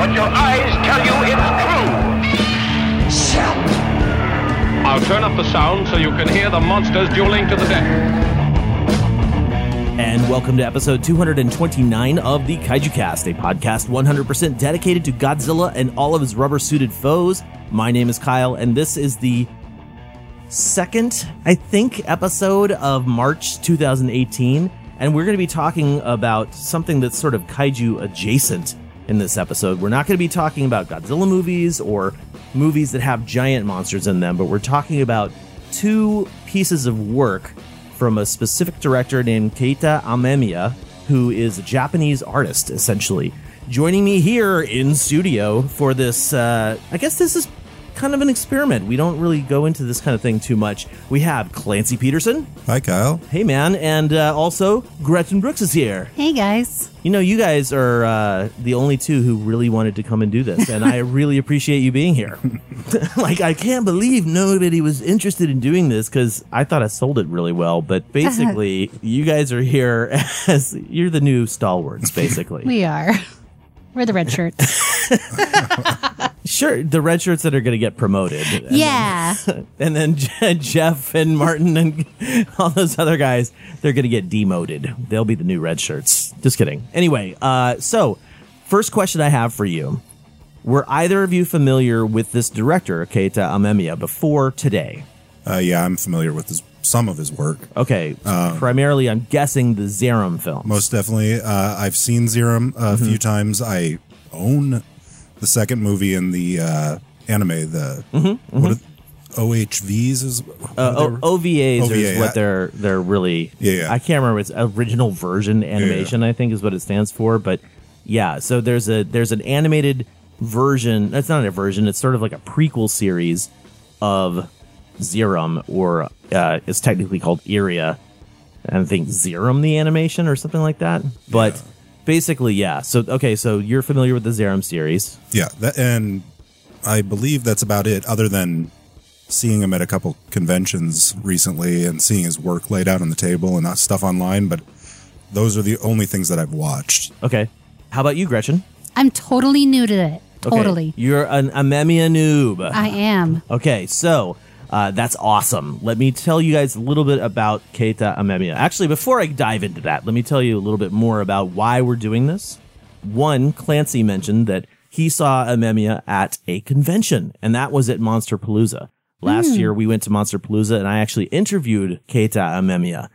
But your eyes tell you it's true. I'll turn up the sound so you can hear the monsters dueling to the death. And welcome to episode 229 of the Kaiju Cast, a podcast 100% dedicated to Godzilla and all of his rubber suited foes. My name is Kyle, and this is the second, I think, episode of March 2018. And we're going to be talking about something that's sort of kaiju adjacent in this episode. We're not going to be talking about Godzilla movies or movies that have giant monsters in them, but we're talking about two pieces of work from a specific director named Keita Amemiya, who is a Japanese artist, essentially. Joining me here in studio for this, uh, I guess this is kind of an experiment. We don't really go into this kind of thing too much. We have Clancy Peterson. Hi, Kyle. Hey, man. And uh, also, Gretchen Brooks is here. Hey guys. You know, you guys are uh, the only two who really wanted to come and do this, and I really appreciate you being here. like, I can't believe nobody was interested in doing this because I thought I sold it really well. But basically, you guys are here as you're the new stalwarts, basically. We are. We're the red shirts. Sure, the red shirts that are going to get promoted. And yeah. then- and then Je- Jeff and Martin and all those other guys, they're going to get demoted. They'll be the new red shirts. Just kidding. Anyway, uh, so first question I have for you. Were either of you familiar with this director, Keita Amemiya, before today? Uh, yeah, I'm familiar with his, some of his work. Okay, primarily I'm guessing the Zeiram films. Most definitely. Uh, I've seen Zeiram a Mm-hmm. few times. I own the second movie in the uh, anime. The what are- OHVs is Uh, o- OVAs OVA, is what yeah. they're they're really. Yeah, yeah. I can't remember. It's original version animation. I think is what it stands for. But yeah, so there's a there's an animated version. That's not a version. It's sort of like a prequel series of Zeiram, or uh, it's technically called Iria. I think Zeiram the animation or something like that. But basically, yeah. So okay, so you're familiar with the Zeiram series. yeah, that, and I believe that's about it. Other than seeing him at a couple conventions recently and seeing his work laid out on the table and that stuff online, but those are the only things that I've watched. Okay, how about you, Gretchen? I'm totally new to it. Okay, Totally. You're an Amemiya noob. I am. Okay, so uh, that's awesome. Let me tell you guys a little bit about Keita Amemiya. Actually, before I dive into that, let me tell you a little bit more about why we're doing this. One, Clancy mentioned that he saw Amemiya at a convention, and that was at Monster Palooza. Last year, we went to Monster Palooza, and I actually interviewed Keita Amemiya.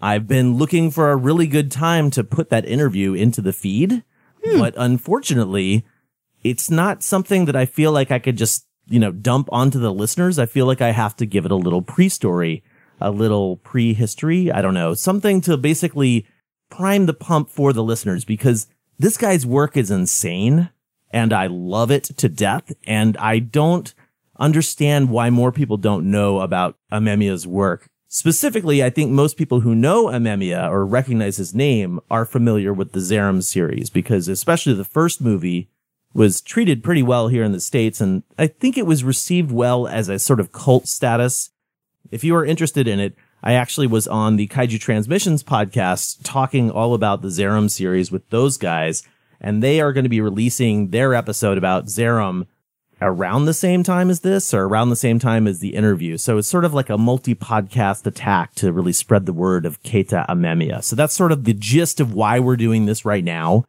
I've been looking for a really good time to put that interview into the feed, but unfortunately, it's not something that I feel like I could just, you know, dump onto the listeners. I feel like I have to give it a little pre-story, a little pre-history. I don't know, something to basically prime the pump for the listeners because this guy's work is insane and I love it to death. And I don't understand why more people don't know about Amemiya's work. Specifically, I think most people who know Amemiya or recognize his name are familiar with the Zeiram series because especially the first movie was treated pretty well here in the States. And I think it was received well as a sort of cult status. If you are interested in it, I actually was on the Kaiju Transmissions podcast talking all about the Zeiram series with those guys. And they are going to be releasing their episode about Zeiram around the same time as this or around the same time as the interview. So it's sort of like a multi podcast attack to really spread the word of Keita Amemiya. So that's sort of the gist of why we're doing this right now.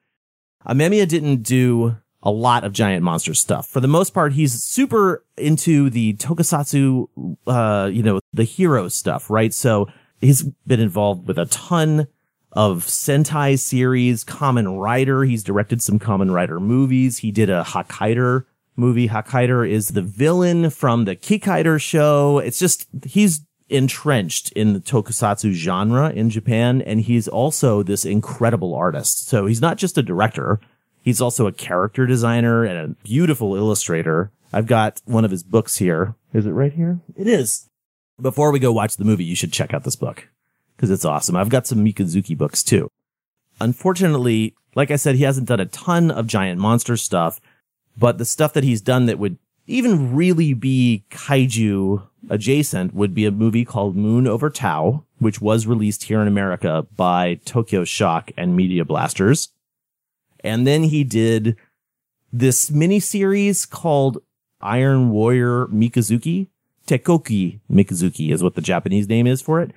Amemiya didn't do a lot of giant monster stuff. For the most part, he's super into the tokusatsu, uh, you know, the hero stuff, right? So he's been involved with a ton of Sentai series, Kamen Rider. He's directed some Kamen Rider movies. He did a Hakaider movie. Hakaider is the villain from the Kikaider show. It's just, he's entrenched in the tokusatsu genre in Japan. And he's also this incredible artist. So he's not just a director. He's also a character designer and a beautiful illustrator. I've got one of his books here. Is it right here? It is. Before we go watch the movie, you should check out this book because it's awesome. I've got some Mikazuki books too. Unfortunately, like I said, he hasn't done a ton of giant monster stuff, but the stuff that he's done that would even really be kaiju adjacent would be a movie called Moon Over Tao, which was released here in America by Tokyo Shock and Media Blasters. And then he did this miniseries called Iron Warrior Mikazuki. Tekoki Mikazuki is what the Japanese name is for it.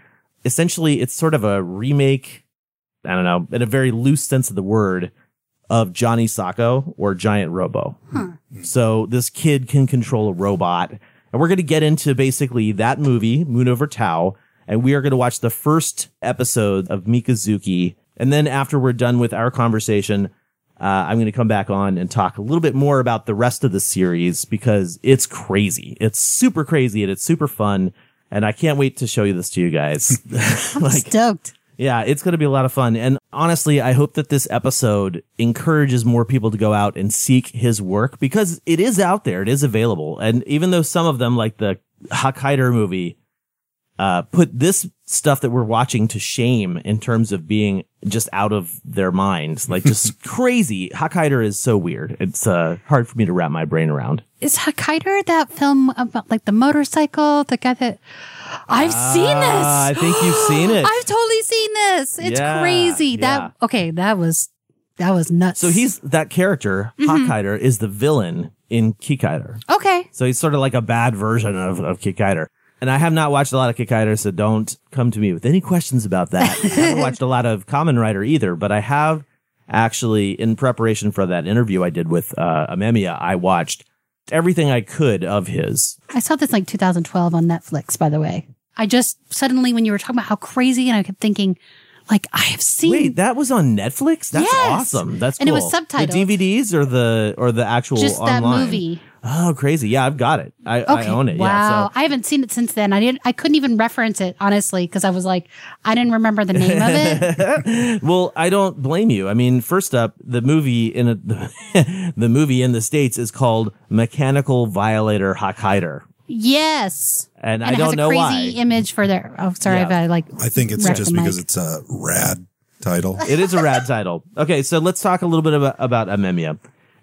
Essentially, it's sort of a remake, I don't know, in a very loose sense of the word, of Johnny Sokko or Giant Robo. So this kid can control a robot. And we're going to get into basically that movie, Moon Over Tao. And we are going to watch the first episode of Mikazuki. And then after we're done with our conversation, uh, I'm going to come back on and talk a little bit more about the rest of the series because it's crazy. It's super crazy and it's super fun. And I can't wait to show you this to you guys. like, Stoked. yeah, it's going to be a lot of fun. And honestly, I hope that this episode encourages more people to go out and seek his work because it is out there. It is available. And even though some of them, like the Hakaider movie, uh, put this stuff that we're watching to shame in terms of being just out of their minds, like just crazy. Hakaider is so weird. It's, uh, hard for me to wrap my brain around. Is Hakaider that film about like the motorcycle? The guy that I've seen this. Ah, I think you've seen it. I've totally seen this. It's Yeah, crazy. yeah. That okay, that was that was nuts. So he's that character, Hakaider, is the villain in Kikaider. okay. So he's sort of like a bad version of, of Kikaider. And I have not watched a lot of Kikaider, so don't come to me with any questions about that. I haven't watched a lot of Kamen Rider either, but I have actually, in preparation for that interview I did with uh, Amemiya, I watched everything I could of his. I saw this like 2012 on Netflix, by the way. I just suddenly, when you were talking about how crazy, and I kept thinking, like, I have seen. Wait, that was on Netflix? That's Yes. awesome. That's And it was cool. subtitled. The DVDs or the or the actual just that online? movie. Oh, crazy! Yeah, I've got it. I, Okay. I own it. Wow. Yeah. So I haven't seen it since then. I didn't. I couldn't even reference it honestly because I was like, I didn't remember the name of it. Well, I don't blame you. I mean, first up, the movie in a, the movie in the states is called Mechanical Violator Hakaider, yes. and, And I it don't has a know crazy why. image for their. Oh, sorry, Yeah. if I like. I think it's just because mic. it's a rad title. It is a rad title. Okay, so let's talk a little bit about about Amemiya,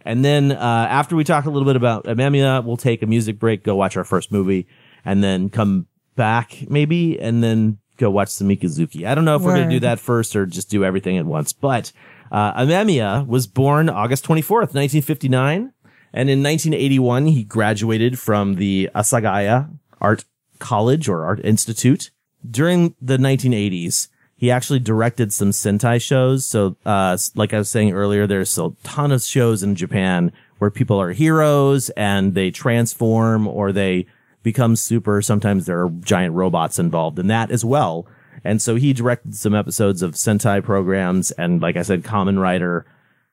and then uh, after we talk a little bit about Amemiya, we'll take a music break, go watch our first movie, and then come back maybe, and then go watch some Mikazuki. I don't know if we're going to do that first or just do everything at once, but uh, Amemiya was born August twenty fourth, nineteen fifty nine. And in 1981, he graduated from the Asagaya Art College or Art Institute. During the 1980s, he actually directed some Sentai shows. So, uh, like I was saying earlier, there's a ton of shows in Japan where people are heroes and they transform or they become super. Sometimes there are giant robots involved in that as well. And so he directed some episodes of Sentai programs and, like I said, Kamen Rider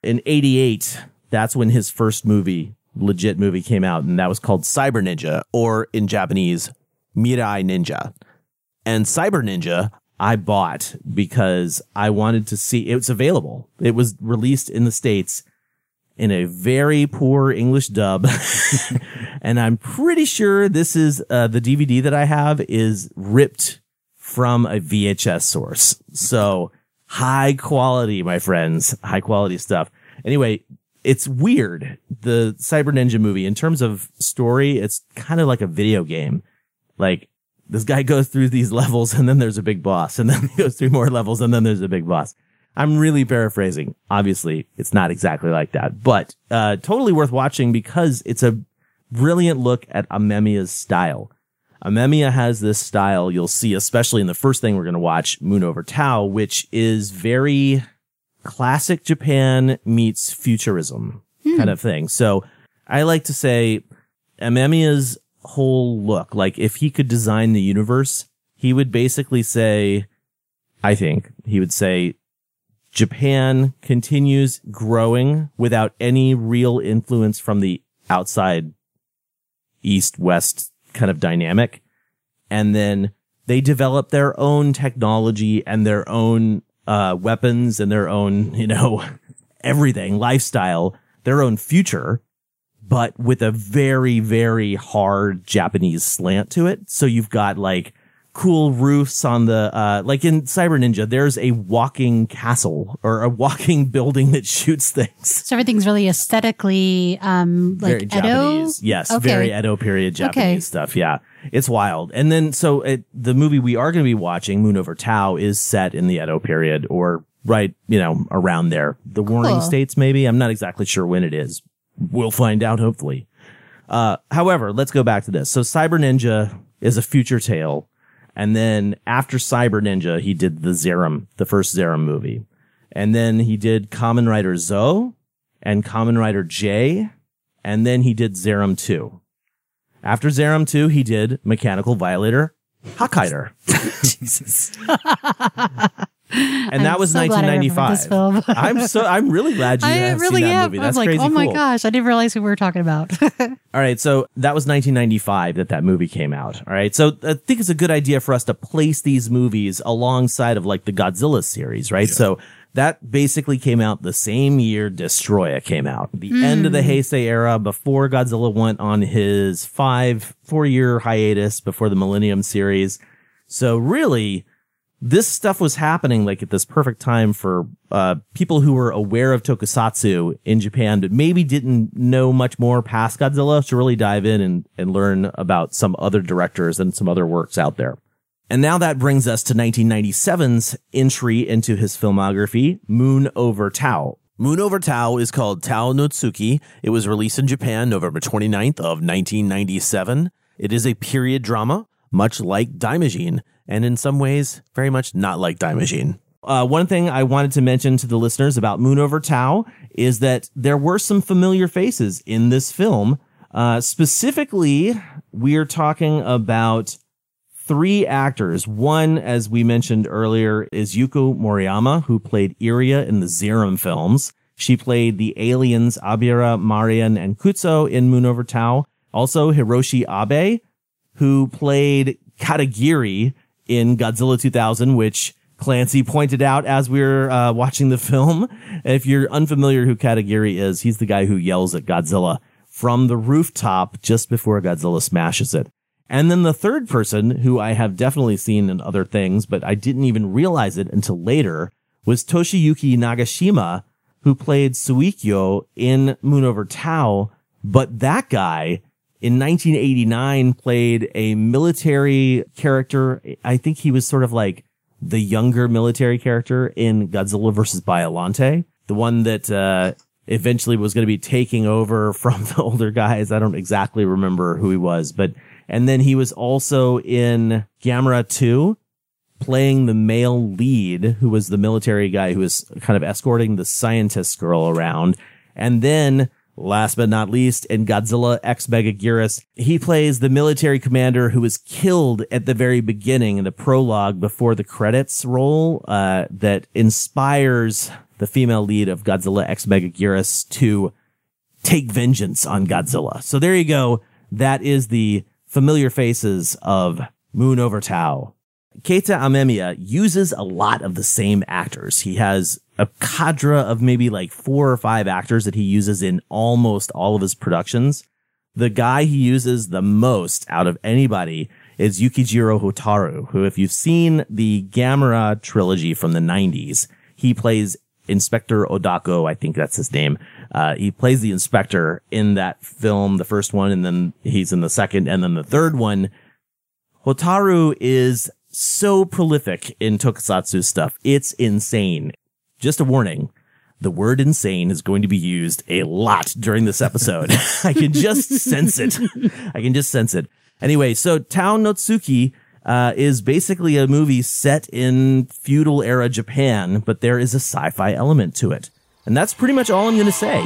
in 88 that's when his first movie legit movie came out and that was called cyber ninja or in japanese mirai ninja and cyber ninja i bought because i wanted to see it's available. It was released in the states in a very poor english dub. And i'm pretty sure this is uh, the dvd that i have is ripped from a vhs source. So high quality my friends. High quality stuff. Anyway it's weird. The Cyber Ninja movie, in terms of story, it's kind of like a video game. Like this guy goes through these levels and then there's a big boss and then he goes through more levels and then there's a big boss. I'm really paraphrasing. Obviously, it's not exactly like that, but, uh, totally worth watching because it's a brilliant look at Amemiya's style. Amemiya has this style you'll see, especially in the first thing we're going to watch, Moon Over Tao, which is very, classic Japan meets futurism kind of thing. So I like to say Amemiya's whole look, like if he could design the universe, he would basically say, I think he would say, Japan continues growing without any real influence from the outside east west kind of dynamic. And then they develop their own technology and their own uh, weapons and their own, you know, everything, lifestyle, their own future, but with a very, very hard Japanese slant to it. So you've got like cool roofs on the, uh, like in Cyber Ninja, there's a walking castle or a walking building that shoots things. So everything's really aesthetically, um, like very Edo. Japanese. Yes, Okay. very Edo period Japanese Okay. stuff. Yeah, it's wild. And then so it, the movie we are going to be watching, Moon Over Tao, is set in the Edo period or right, you know, around there. The Warring States, maybe. I'm not exactly sure when it is. We'll find out hopefully. Uh, however, let's go back to this. So Cyber Ninja is a future tale. And then after Cyber Ninja, he did the Zeiram, the first Zeiram movie. And then he did Kamen Rider Zoe and Kamen Rider J. And then he did Zeiram 2. After Zeiram 2, he did Mechanical Violator Hakaider. Jesus. and that I'm was so glad I remember 1995. I'm so I'm really glad you I have really seen that am. movie. I'm That's like, crazy oh my cool. gosh, I didn't realize who we were talking about. All right, so that was 1995 that that movie came out. All right, so I think it's a good idea for us to place these movies alongside of like the Godzilla series, right? So that basically came out the same year Destoroyah came out, the end of the hmm. Heisei era before Godzilla went on his five, four year hiatus before the Millennium series. So really, this stuff was happening like at this perfect time for uh, people who were aware of tokusatsu in Japan, but maybe didn't know much more past Godzilla to really dive in and, and learn about some other directors and some other works out there. And now that brings us to 1997's entry into his filmography, Moon Over Tao. Moon Over Tao is called Tao no Tsuki. It was released in Japan November 29th of 1997. It is a period drama, much like Daimajin, and in some ways, very much not like Daimajin. Uh, one thing I wanted to mention to the listeners about Moon Over Tao is that there were some familiar faces in this film. Uh, specifically, we are talking about three actors. One, as we mentioned earlier, is Yuko Moriyama, who played Iria in the Zeiram films. She played the aliens Abira, Marian, and Kutso in Moon Over Tao. Also, Hiroshi Abe, who played Katagiri in Godzilla 2000, which Clancy pointed out as we were uh, watching the film. If you're unfamiliar who Katagiri is, he's the guy who yells at Godzilla from the rooftop just before Godzilla smashes it. And then the third person, who I have definitely seen in other things, but I didn't even realize it until later, was Toshiyuki Nagashima, who played Suikyo in Moon Over Tao. But that guy in 1989 played a military character. I think he was sort of like the younger military character in Godzilla versus Biolante, the one that, uh, eventually was going to be taking over from the older guys. I don't exactly remember who he was, but, and then he was also in Gamera 2 playing the male lead who was the military guy who was kind of escorting the scientist girl around. And then last but not least in Godzilla X Megaguirus, he plays the military commander who was killed at the very beginning in the prologue before the credits roll, uh, that inspires the female lead of Godzilla X Megaguirus to take vengeance on Godzilla. So there you go. That is the familiar faces of Moon Over Tao. Keita Amemiya uses a lot of the same actors. He has a cadre of maybe like four or five actors that he uses in almost all of his productions. The guy he uses the most out of anybody is Yukijiro Hotaru, who if you've seen the Gamera trilogy from the 90s, he plays Inspector Odako, I think that's his name. Uh, he plays the inspector in that film, the first one, and then he's in the second, and then the third one. Hotaru is so prolific in tokusatsu stuff. It's insane. Just a warning. The word insane is going to be used a lot during this episode. I can just sense it. I can just sense it. Anyway, so Tao no Tsuki uh, is basically a movie set in feudal era Japan, but there is a sci-fi element to it. And that's pretty much all I'm going to say.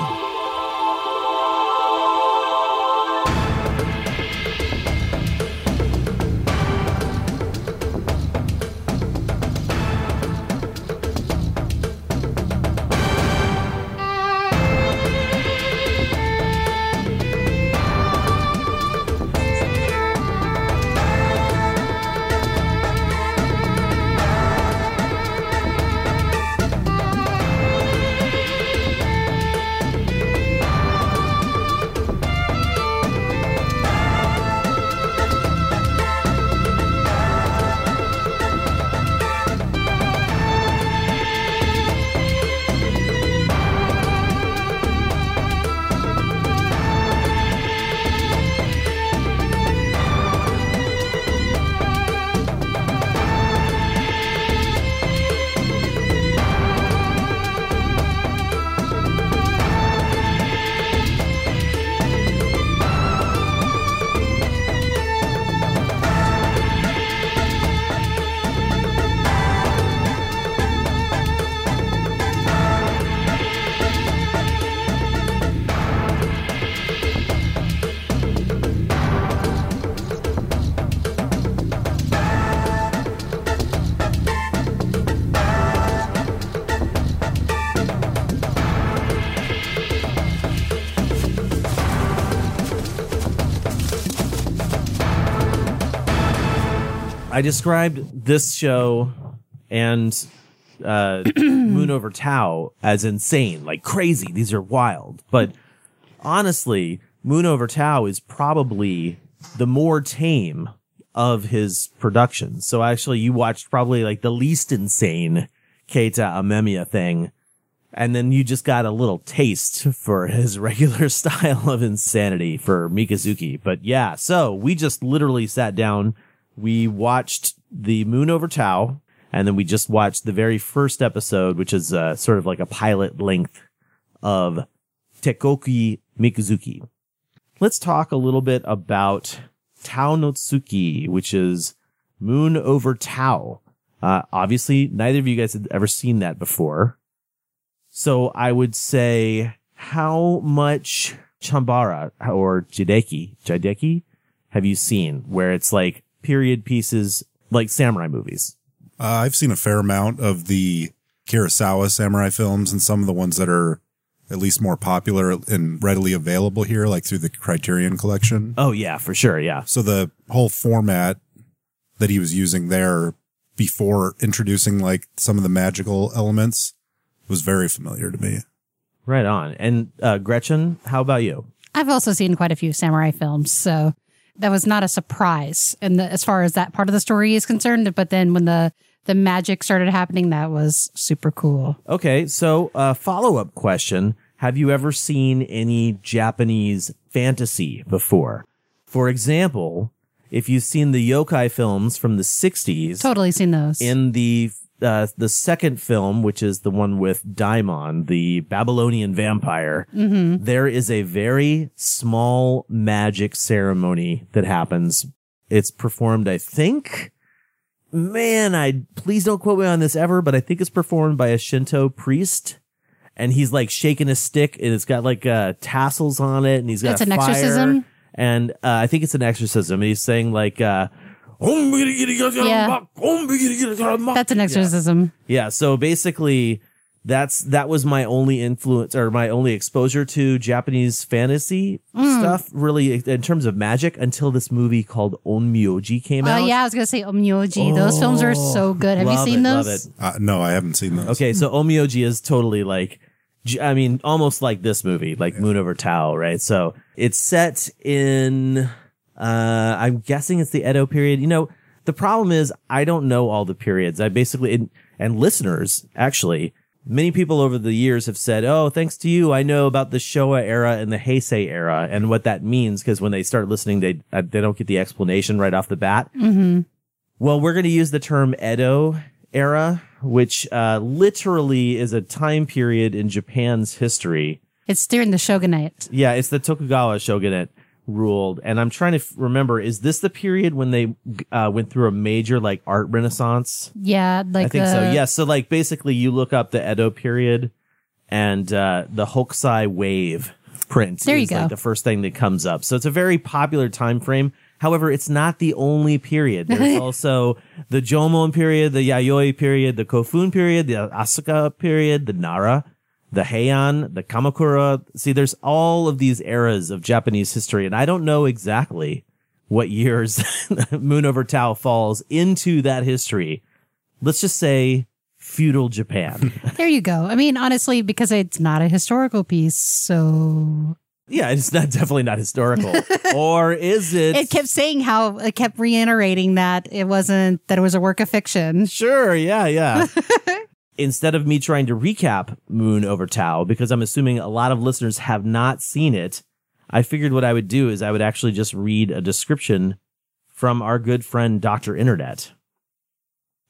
I described this show and uh, Moon Over Tao as insane, like crazy. These are wild. But honestly, Moon Over Tao is probably the more tame of his productions. So actually, you watched probably like the least insane Keita Amemiya thing. And then you just got a little taste for his regular style of insanity for Mikazuki. But yeah, so we just literally sat down. We watched the Moon Over Tao, and then we just watched the very first episode, which is uh, sort of like a pilot length of Tekoki Mikazuki. Let's talk a little bit about Tao no Tsuki, which is Moon Over Tao. Uh, obviously, neither of you guys had ever seen that before. So I would say, how much Chambara or Jideki, Jideki have you seen where it's like period pieces, like samurai movies? Uh, I've seen a fair amount of the Kurosawa samurai films and some of the ones that are at least more popular and readily available here, like through the Criterion collection. Oh yeah, for sure. Yeah. So the whole format that he was using there before introducing like some of the magical elements was very familiar to me. Right on. And uh, Gretchen, how about you? I've also seen quite a few samurai films, so that was not a surprise. And as far as that part of the story is concerned, but then when the the magic started happening, that was super cool. Okay, so uh, follow up question: Have you ever seen any Japanese fantasy before? For example, if you've seen the yokai films from the '60s, Totally seen those. in the uh, the second film, which is the one with Daimon, the Babylonian vampire, there is a very small magic ceremony that happens. It's performed, I think. Man, I please don't quote me on this ever, but I think it's performed by a Shinto priest. And he's like shaking a stick and it's got like uh, tassels on it and he's got It's an fire. exorcism? And uh, I think it's an exorcism. And he's saying like, uh, Yeah. That's an exorcism. yeah. So basically, that's that was my only influence or my only exposure to Japanese fantasy Mm. stuff, really in terms of magic, until this movie called Onmyoji came Oh out. yeah, I was gonna say Omyoji. Those films are so good. Have you seen it, love those? it. Uh, no, I haven't seen those. Okay, so Omyoji is totally like, I mean, almost like this movie, like Moon Over Tao, right? So it's set in, uh, I'm guessing it's the Edo period. You know, the problem is I don't know all the periods. I basically, and, and listeners, actually, many people over the years have said, Oh, thanks to you, I know about the Showa era and the Heisei era and what that means. Cause when they start listening, they, uh, they don't get the explanation right off the bat. Well, we're going to use the term Edo era, which uh, literally is a time period in Japan's history. It's during the shogunate. Yeah, it's the Tokugawa shogunate ruled. And I'm trying to f- remember, is this the period when they uh, went through a major like art renaissance? Yeah, like I think the, so. Yeah, So like basically you look up the Edo period and uh, the Hokusai wave print There you is like go. the first thing that comes up. So it's a very popular time frame. However, it's not the only period. There's also the Jomon period, the Yayoi period, the Kofun period, the Asuka period, the Nara, the Heian, the Kamakura. See, there's all of these eras of Japanese history, and I don't know exactly what years Moon Over Tao falls into that history. Let's just say feudal Japan. There you go. I mean, honestly, because it's not a historical piece, so yeah, it's not definitely not historical. or is it? it kept saying how it kept reiterating that it wasn't that it was a work of fiction. Sure, yeah, yeah. Instead of me trying to recap Moon over Tao, because I'm assuming a lot of listeners have not seen it, I figured what I would do is I would actually just read a description from our good friend Dr. Internet.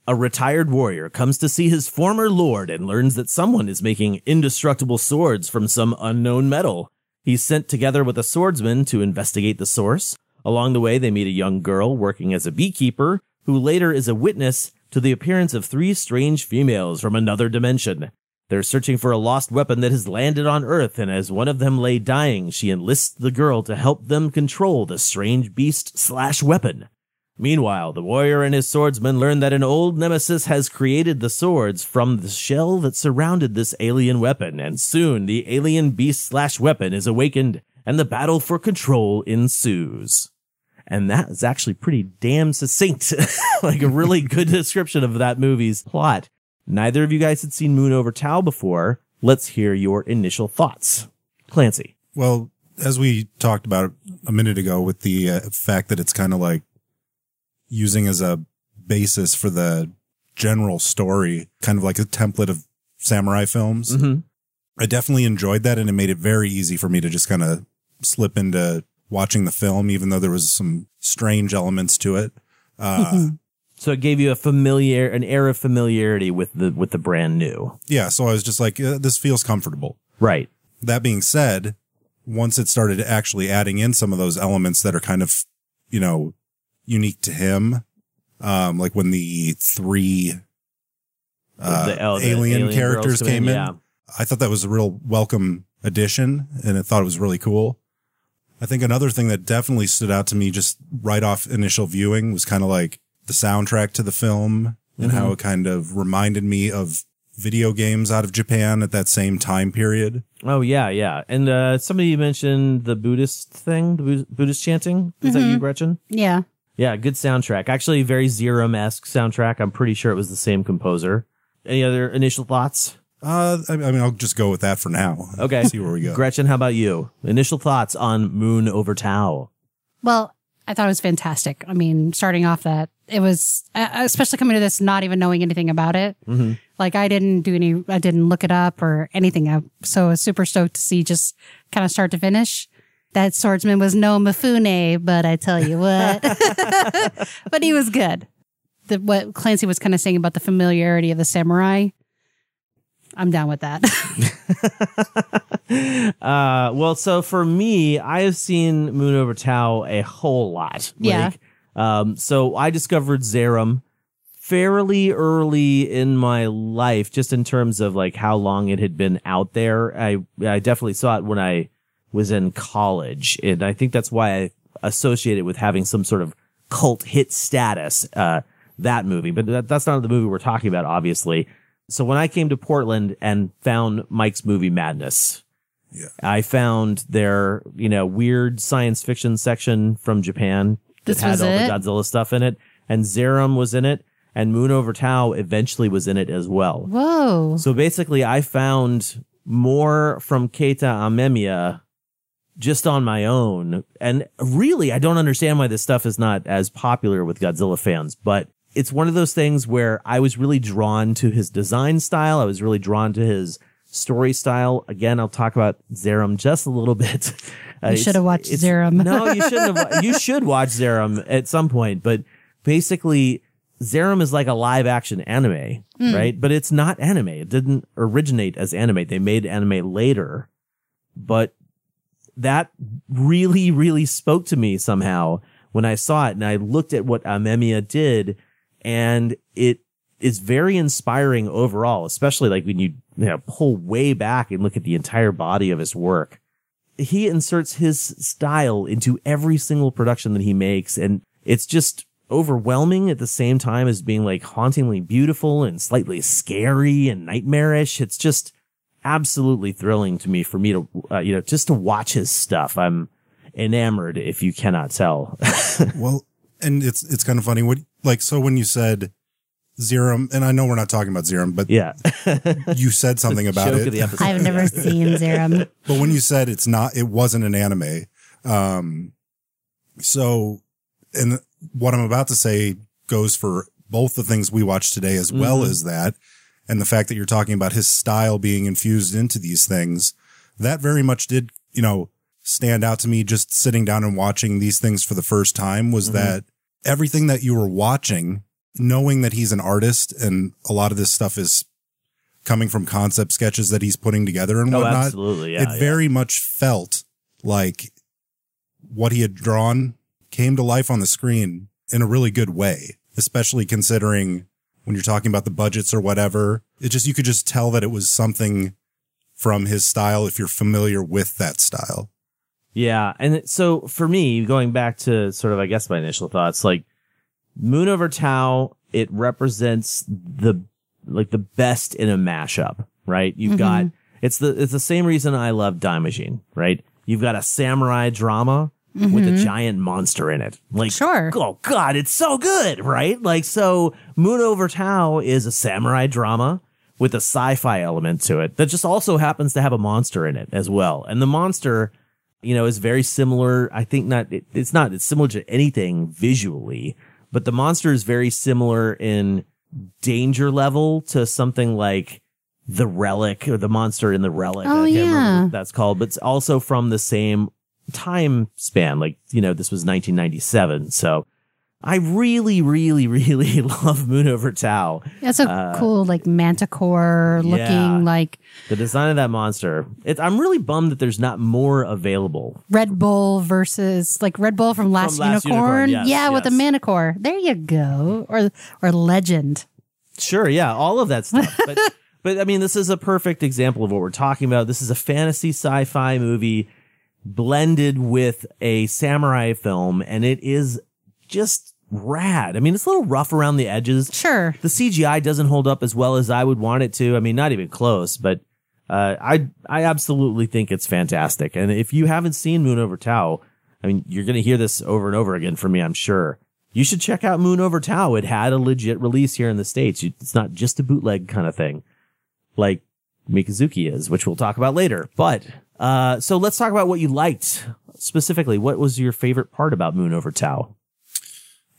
A retired warrior comes to see his former lord and learns that someone is making indestructible swords from some unknown metal. He's sent together with a swordsman to investigate the source. Along the way, they meet a young girl working as a beekeeper who later is a witness to the appearance of three strange females from another dimension. They're searching for a lost weapon that has landed on Earth, and as one of them lay dying, she enlists the girl to help them control the strange beast slash weapon. Meanwhile, the warrior and his swordsman learn that an old nemesis has created the swords from the shell that surrounded this alien weapon, and soon the alien beast slash weapon is awakened, and the battle for control ensues. And that is actually pretty damn succinct, like a really good description of that movie's plot. Neither of you guys had seen Moon Over Tao before. Let's hear your initial thoughts. Clancy. Well, as we talked about a minute ago with the uh, fact that it's kind of like using as a basis for the general story, kind of like a template of samurai films. Mm-hmm. I definitely enjoyed that and it made it very easy for me to just kind of slip into watching the film, even though there was some strange elements to it. Uh, So it gave you a familiar, an air of familiarity with the, with the brand new. yeah. So I was just like, uh, this feels comfortable. Right. That being said, once it started actually adding in some of those elements that are kind of, you know, unique to him, um, like when the three uh, The- oh, the alien, girls characters came in, Yeah. I thought that was a real welcome addition and I thought it was really cool. I think another thing that definitely stood out to me just right off initial viewing was kind of like the soundtrack to the film and how it kind of reminded me of video games out of Japan at that same time period. Oh yeah, yeah. And uh, somebody mentioned the Buddhist thing, the Buddhist chanting. Is that you, Gretchen? Yeah. Yeah, good soundtrack. Actually, very Zeiram esque soundtrack. I'm pretty sure it was the same composer. Any other initial thoughts? Uh, I, I mean, I'll just go with that for now. Okay. See where we go. Gretchen, how about you? Initial thoughts on Moon Over Tao? Well, I thought it was fantastic. I mean, starting off that it was, uh, especially coming to this, not even knowing anything about it. Like I didn't do any, I didn't look it up or anything. I, so I was super stoked to see just kind of start to finish. That swordsman was no Mifune, but I tell you what, but he was good. The, what Clancy was kind of saying about the familiarity of the samurai. I'm down with that. Uh, well, so for me, I have seen Moon Over Tao a whole lot. Yeah. Like, um, so I discovered Zeiram fairly early in my life, just in terms of like how long it had been out there. I, I definitely saw it when I was in college. And I think that's why I associate it with having some sort of cult hit status, uh, that movie. But that, that's not the movie we're talking about, obviously. So when I came to Portland and found Mike's movie Madness, I found their, you know, weird science fiction section from Japan that This had all it? the Godzilla stuff in it. And Zeiram was in it. And Moon Over Tao eventually was in it as well. Whoa. So basically, I found more from Keita Amemiya just on my own. And really, I don't understand why this stuff is not as popular with Godzilla fans, but it's one of those things where I was really drawn to his design style. I was really drawn to his story style. Again, I'll talk about Zeiram just a little bit. Uh, You should have watched Zeiram. no, you shouldn't have. You should watch Zeiram at some point, but basically, Zeiram is like a live action anime, right? But it's not anime. It didn't originate as anime. They made anime later, but that really, really spoke to me somehow when I saw it and I looked at what Amemiya did and it is very inspiring overall, especially like when you, you know, pull way back and look at the entire body of his work. He inserts his style into every single production that he makes and it's just overwhelming at the same time as being like hauntingly beautiful and slightly scary and nightmarish. It's just absolutely thrilling to me for me to uh, you know just to watch his stuff. I'm enamored if you cannot tell. Well, and it's it's kind of funny. What like so when you said Zeiram, and I know we're not talking about Zeiram, but yeah you said something about it. of the episode I've never seen Zeiram. But when you said it's not, it wasn't an anime. Um, so, and what I'm about to say goes for both the things we watched today as well as that. And the fact that you're talking about his style being infused into these things, that very much did, you know, stand out to me just sitting down and watching these things for the first time was that everything that you were watching, knowing that he's an artist and a lot of this stuff is coming from concept sketches that he's putting together and oh whatnot absolutely yeah, it yeah. very much felt like what he had drawn came to life on the screen in a really good way, especially considering when you're talking about the budgets or whatever. It just, you could just tell that it was something from his style if you're familiar with that style. Yeah. And so for me, going back to sort of, I guess my initial thoughts, like Moon over Tao, it represents the, like the best in a mashup, right? You've mm-hmm. got, it's the, it's the same reason I love Daimajin, right? You've got a samurai drama with a mm-hmm. giant monster in it. Like, Sure. oh god, it's so good, right? Like, so Moon Over Tao is a samurai drama with a sci-fi element to it that just also happens to have a monster in it as well. And the monster, you know, is very similar. I think not, it, it's not, it's similar to anything visually, but the monster is very similar in danger level to something like the relic or the monster in the relic. Oh, I can't remember yeah. what that's called, but it's also from the same time span. Like, you know, this was 1997. So I really, really, really love Moon Over Tao. That's a cool, like manticore looking, Uh, yeah. like The design of that monster. It, I'm really bummed that there's not more available. Red Bull versus like Red Bull from Last, Last Unicorn. Unicorn, yes, yeah, with a manticore. There you go. Or or Legend. Sure, yeah, all of that stuff. But but I mean, this is a perfect example of what we're talking about. This is a fantasy sci-fi movie blended with a samurai film, and it is just rad. I mean, it's a little rough around the edges. Sure. The CGI doesn't hold up as well as I would want it to. I mean, not even close, but uh, I I absolutely think it's fantastic. And if you haven't seen Moon Over Tao, I mean, you're going to hear this over and over again from me, I'm sure. You should check out Moon Over Tao. It had a legit release here in the States. It's not just a bootleg kind of thing like Mikazuki is, which we'll talk about later. But, uh, so let's talk about what you liked specifically. What was your favorite part about Moon Over Tao?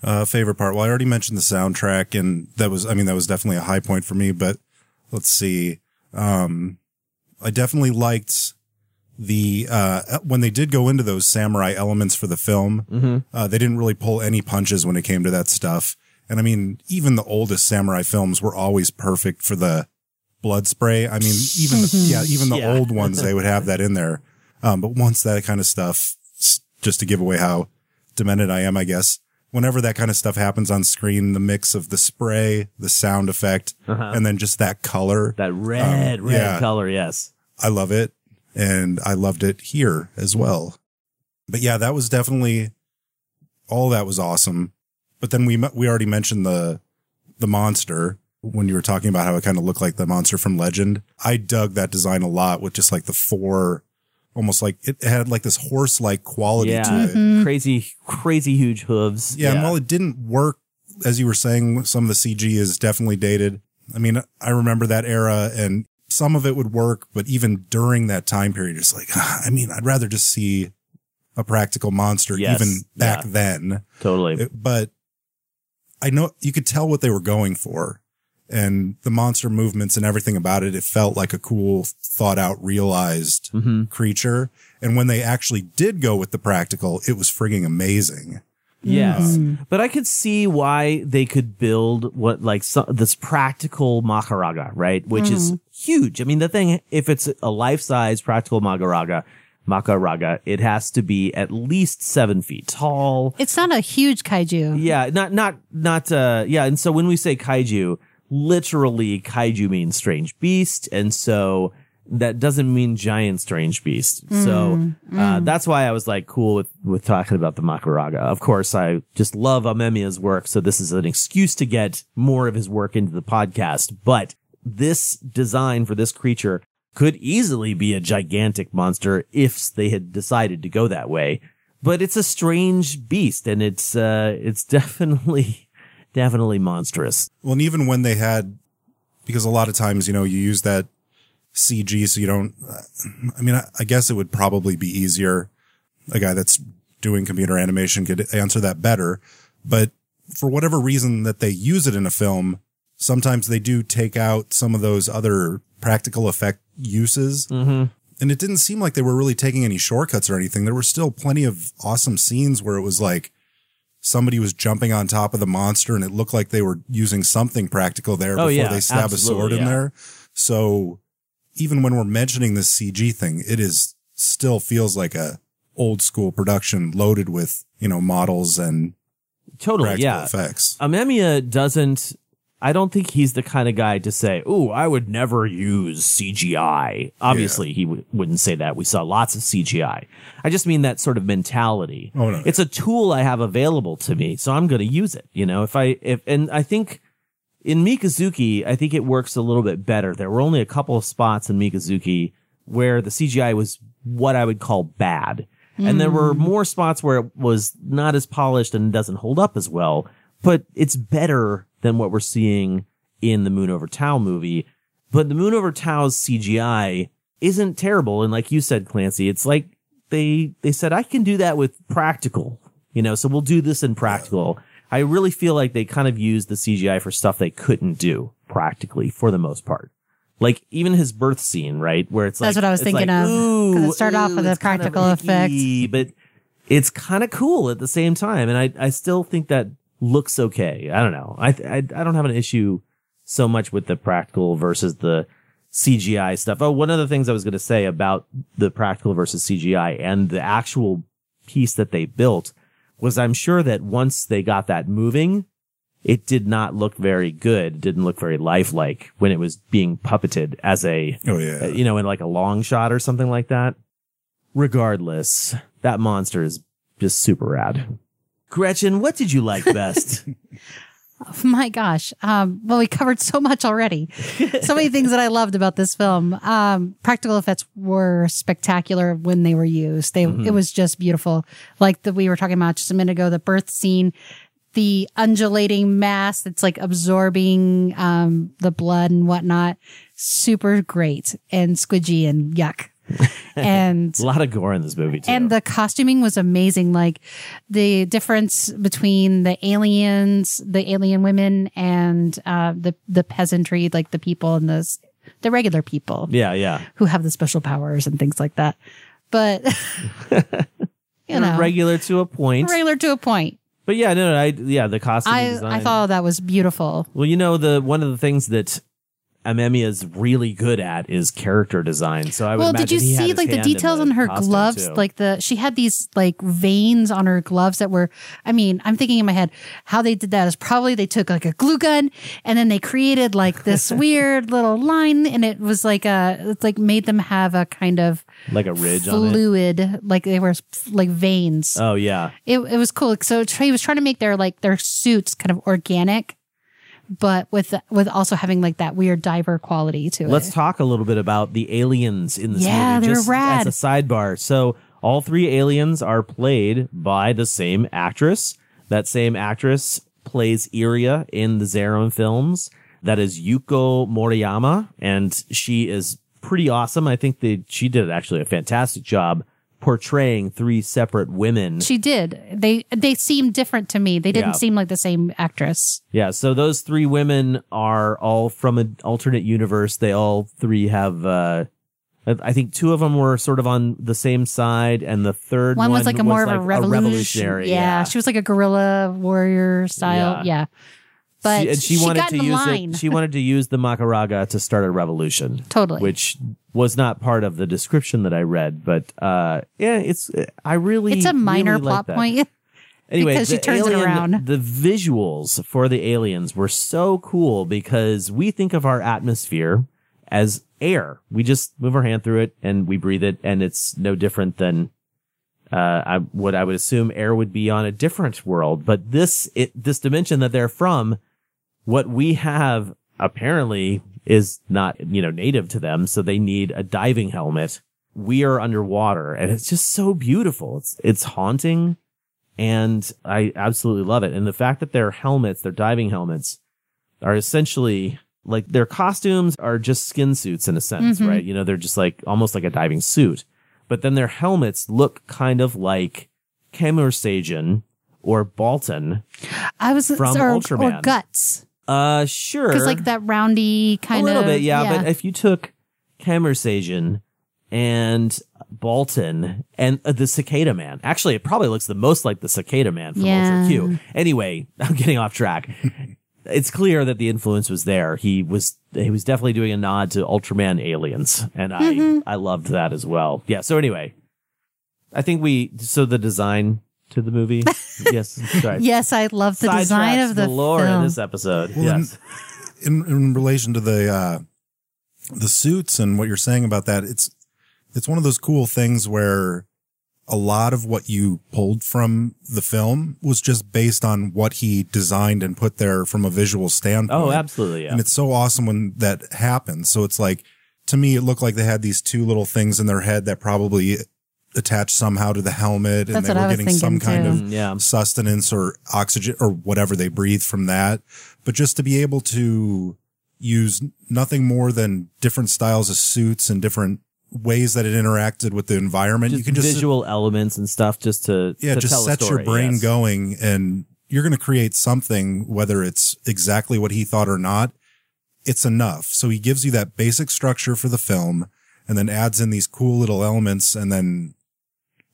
Uh, favorite part. Well, I already mentioned the soundtrack and that was, I mean, that was definitely a high point for me, but let's see. Um, I definitely liked the, uh, when they did go into those samurai elements for the film, uh, they didn't really pull any punches when it came to that stuff. And I mean, even the oldest samurai films were always perfect for the blood spray. I mean, even, the, yeah, even the Yeah. old ones, they would have that in there. Um, but once that kind of stuff, just to give away how demented I am, I guess, whenever that kind of stuff happens on screen, the mix of the spray, the sound effect, and then just that color, That red, Um, red yeah. color. Yes. I love it. And I loved it here as well. But yeah, that was definitely all that was awesome. But then we, we already mentioned the, the monster when you were talking about how it kind of looked like the monster from Legend. I dug that design a lot with just like the four, almost like it had like this horse like quality Yeah. to it. Mm-hmm. Crazy, crazy huge hooves. Yeah, and while it didn't work, as you were saying, some of the CG is definitely dated. I mean, I remember that era and some of it would work, but even during that time period, it's like, ah, I mean, I'd rather just see a practical monster Yes, even back yeah. then. totally. It- but I know you could tell what they were going for and the monster movements and everything about it. It felt like a cool, thought out, realized Mm-hmm. creature. And when they actually did go with the practical, it was frigging amazing. Yes. But I could see why they could build what like so, this practical Maharaga, right? Which is huge. I mean, the thing, if it's a life size practical Maharaga, Maharaga, it has to be at least seven feet tall. It's not a huge kaiju. Yeah. Not, not, not, uh, yeah. And so when we say kaiju, literally kaiju means strange beast. And so that doesn't mean giant strange beast. So, uh, that's why I was like cool with, with talking about the Makaraga. Of course, I just love Amemiya's work. So this is an excuse to get more of his work into the podcast. But this design for this creature could easily be a gigantic monster if they had decided to go that way. But it's a strange beast and it's, uh, it's definitely, definitely monstrous. Well, and even when they had, because a lot of times, you know, you use that CG so you don't, I mean, I, I guess it would probably be easier. A guy that's doing computer animation could answer that better. But for whatever reason that they use it in a film, sometimes they do take out some of those other practical effect uses. Mm-hmm. And it didn't seem like they were really taking any shortcuts or anything. There were still plenty of awesome scenes where it was like, somebody was jumping on top of the monster and it looked like they were using something practical there Oh, before yeah, they stab a sword absolutely, in there. So even when we're mentioning this CG thing, it is still feels like a old school production loaded with, you know, models and Totally. practical Yeah. effects. Amemiya doesn't. I don't think he's the kind of guy to say, "Ooh, I would never use CGI." Obviously, he w- wouldn't say that. We saw lots of CGI. I just mean that sort of mentality. Oh, no. It's a tool I have available to me, so I'm going to use it. You know, if I if and I think in Mikazuki, I think it works a little bit better. There were only a couple of spots in Mikazuki where the CGI was what I would call bad. And there were hmm. more spots where it was not as polished and doesn't hold up as well, but it's better than what we're seeing in the Moon Over Tao movie. But the Moon Over Tao's CGI isn't terrible. And like you said, Clancy, it's like they, they said, I can do that with practical, you know, so we'll do this in practical. I really feel like they kind of used the CGI for stuff they couldn't do practically for the most part. Like even his birth scene, right? Where it's That's like, that's what I was thinking like, of, 'cause it ooh, started off with a it's kind of practical effect. But it's kind of cool at the same time. And I, I still think that looks okay. I don't know. I, I, I don't have an issue so much with the practical versus the CGI stuff. Oh, one of the things I was going to say about the practical versus CGI and the actual piece that they built was I'm sure that once they got that moving, it did not look very good. It didn't look very lifelike when it was being puppeted as a, Oh yeah. uh, you know, in like a long shot or something like that. Regardless, that monster is just super rad. Gretchen, what did you like best? oh My gosh. Um, well, we covered so much already. so many things that I loved about this film. Um, practical effects were spectacular when they were used. They, it was just beautiful. Like that we were talking about just a minute ago, the birth scene, the undulating mass that's like absorbing, um, the blood and whatnot. Super great and squidgy and yuck. and a lot of gore in this movie too. and the costuming was amazing. Like the difference between the aliens, the alien women, and uh, the the peasantry, like the people and the the regular people yeah, yeah. who have the special powers and things like that. But you know, regular to a point. regular to a point. But yeah, no, no, I yeah, the costume I design. I thought that was beautiful. Well, you know, the one of the things that Amemiya is really good at is character design. So I would Well, did you see like the details on her gloves? too. Like the she had these like veins on her gloves that were. I mean, I'm thinking in my head how they did that is probably they took like a glue gun and then they created like this weird little line, and it was like a it's like made them have a kind of like a ridge on it. fluid, like they were like veins. Oh yeah, it it was cool. So he was trying to make their like their suits kind of organic. But with with also having like that weird diver quality to it. Let's talk a little bit about the aliens in this Yeah, movie. they're just rad. As a sidebar, so all three aliens are played by the same actress. That same actress plays Iria in the Zeiram films. That is Yuko Moriyama, and she is pretty awesome. I think that she did actually a fantastic job portraying three separate women. She did. They they seemed different to me. They didn't Yeah. seem like the same actress. Yeah, so those three women are all from an alternate universe. They all three have, uh, I think two of them were sort of on the same side, and the third One, was like a more of a, revolution. revolutionary. Yeah, Yeah, she was like a guerrilla warrior style. Yeah. Yeah, but She- and she, she wanted to use line. it. She wanted to use the Makaraga to start a revolution. Totally. which was not part of the description that I read. But uh, yeah, it's I really it's a minor really plot point. Anyway, because she the turns it around. The visuals for the aliens were so cool because we think of our atmosphere as air. We just move our hand through it and we breathe it, and it's no different than uh, I, what I would assume air would be on a different world. But this it, this dimension that they're from, what we have apparently is not you know native to them, so they need a diving helmet. We are underwater, and it's just so beautiful. It's it's haunting and I absolutely love it. And the fact that their helmets, their diving helmets, are essentially like their costumes are just skin suits in a sense, Mhm. right? You know, they're just like almost like a diving suit, but then their helmets look kind of like Camersagen or Baltan. I was From or, Ultraman. or guts Uh, sure. because like that roundy kind of a little of bit, yeah, But if you took Camersagen and Baltan and uh, the Cicada Man, actually, it probably looks the most like the Cicada Man from Yeah. Ultra Q. Anyway, I'm getting off track. it's clear that the influence was there. He was he was definitely doing a nod to Ultraman aliens, and I Mm-hmm. I loved that as well. Yeah. So anyway, I think we so the design to the movie. yes. Sorry. yes, I love the design Sidetracks of the galore in film. this episode. Well, yes. in in relation to the uh the suits and what you're saying about that it's it's one of those cool things where a lot of what you pulled from the film was just based on what he designed and put there from a visual standpoint. Oh, absolutely. Yeah. And it's so awesome when that happens. So it's like, to me, it looked like they had these two little things in their head that probably attached somehow to the helmet and That's they were getting some kind too. of Yeah. sustenance or oxygen or whatever they breathe from that. But just to be able to use nothing more than different styles of suits and different ways that it interacted with the environment. Just you can just visual elements and stuff just to yeah, to just tell a set your brain yes. going and you're going to create something, whether it's exactly what he thought or not. It's enough. So he gives you that basic structure for the film and then adds in these cool little elements and then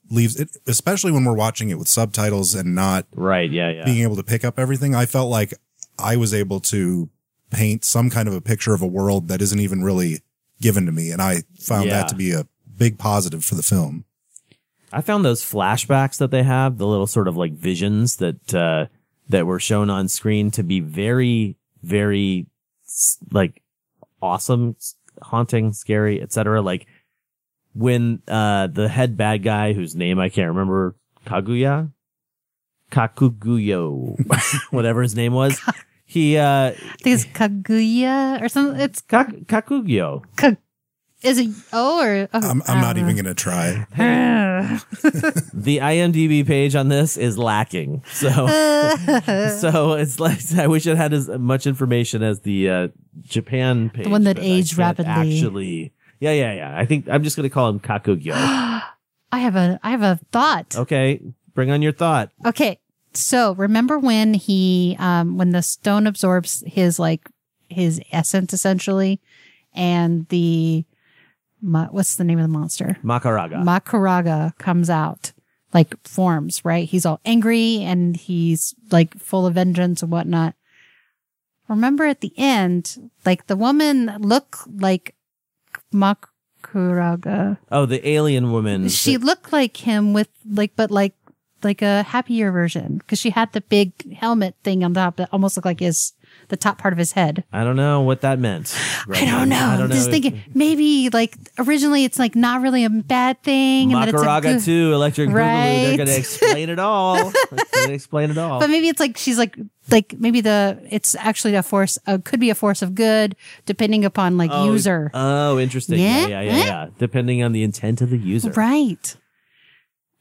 leaves it, especially when we're watching it with subtitles and not Right, yeah, yeah. being able to pick up everything. I felt like I was able to paint some kind of a picture of a world that isn't even really given to me. And I found Yeah. that to be a big positive for the film. I found those flashbacks that they have, the little sort of like visions that uh that were shown on screen to be very very like awesome, haunting, scary, etc. Like when uh the head bad guy whose name I can't remember, Kaguya, Kakuguyo, whatever his name was, he uh I think it's Kaguya or something. It's Kak- Kakugyo. Ka- is it O or oh, I'm, I I'm not don't even going to try. The IMDb page on this is lacking. So, so it's like I wish it had as much information as the uh, Japan page. The one that but aged rapidly. Actually, yeah, yeah, yeah. I think I'm just going to call him Kakugyo. I have a I have a thought. okay, bring on your thought. Okay. So remember when he um when the stone absorbs his like his essence essentially and the mo- what's the name of the monster? Makaraga. Makaraga comes out like forms, right? He's all angry and he's like full of vengeance and whatnot. Remember at the end, like the woman looked like Makaraga. oh, the alien woman. She looked like him with like, but like, like a happier version because she had the big helmet thing on top that almost looked like his, the top part of his head. I don't know what that meant. I don't know. I don't know. Just thinking maybe like originally it's like not really a bad thing. and that it's a Makaraga good- 2, Electric Boogaloo. They're going to explain it all. They're going to explain it all. But maybe it's like she's like like maybe the it's actually a force uh, could be a force of good depending upon like Oh, user. Oh, interesting. Yeah, Yeah? yeah, yeah, yeah. Depending on the intent of the user. Right.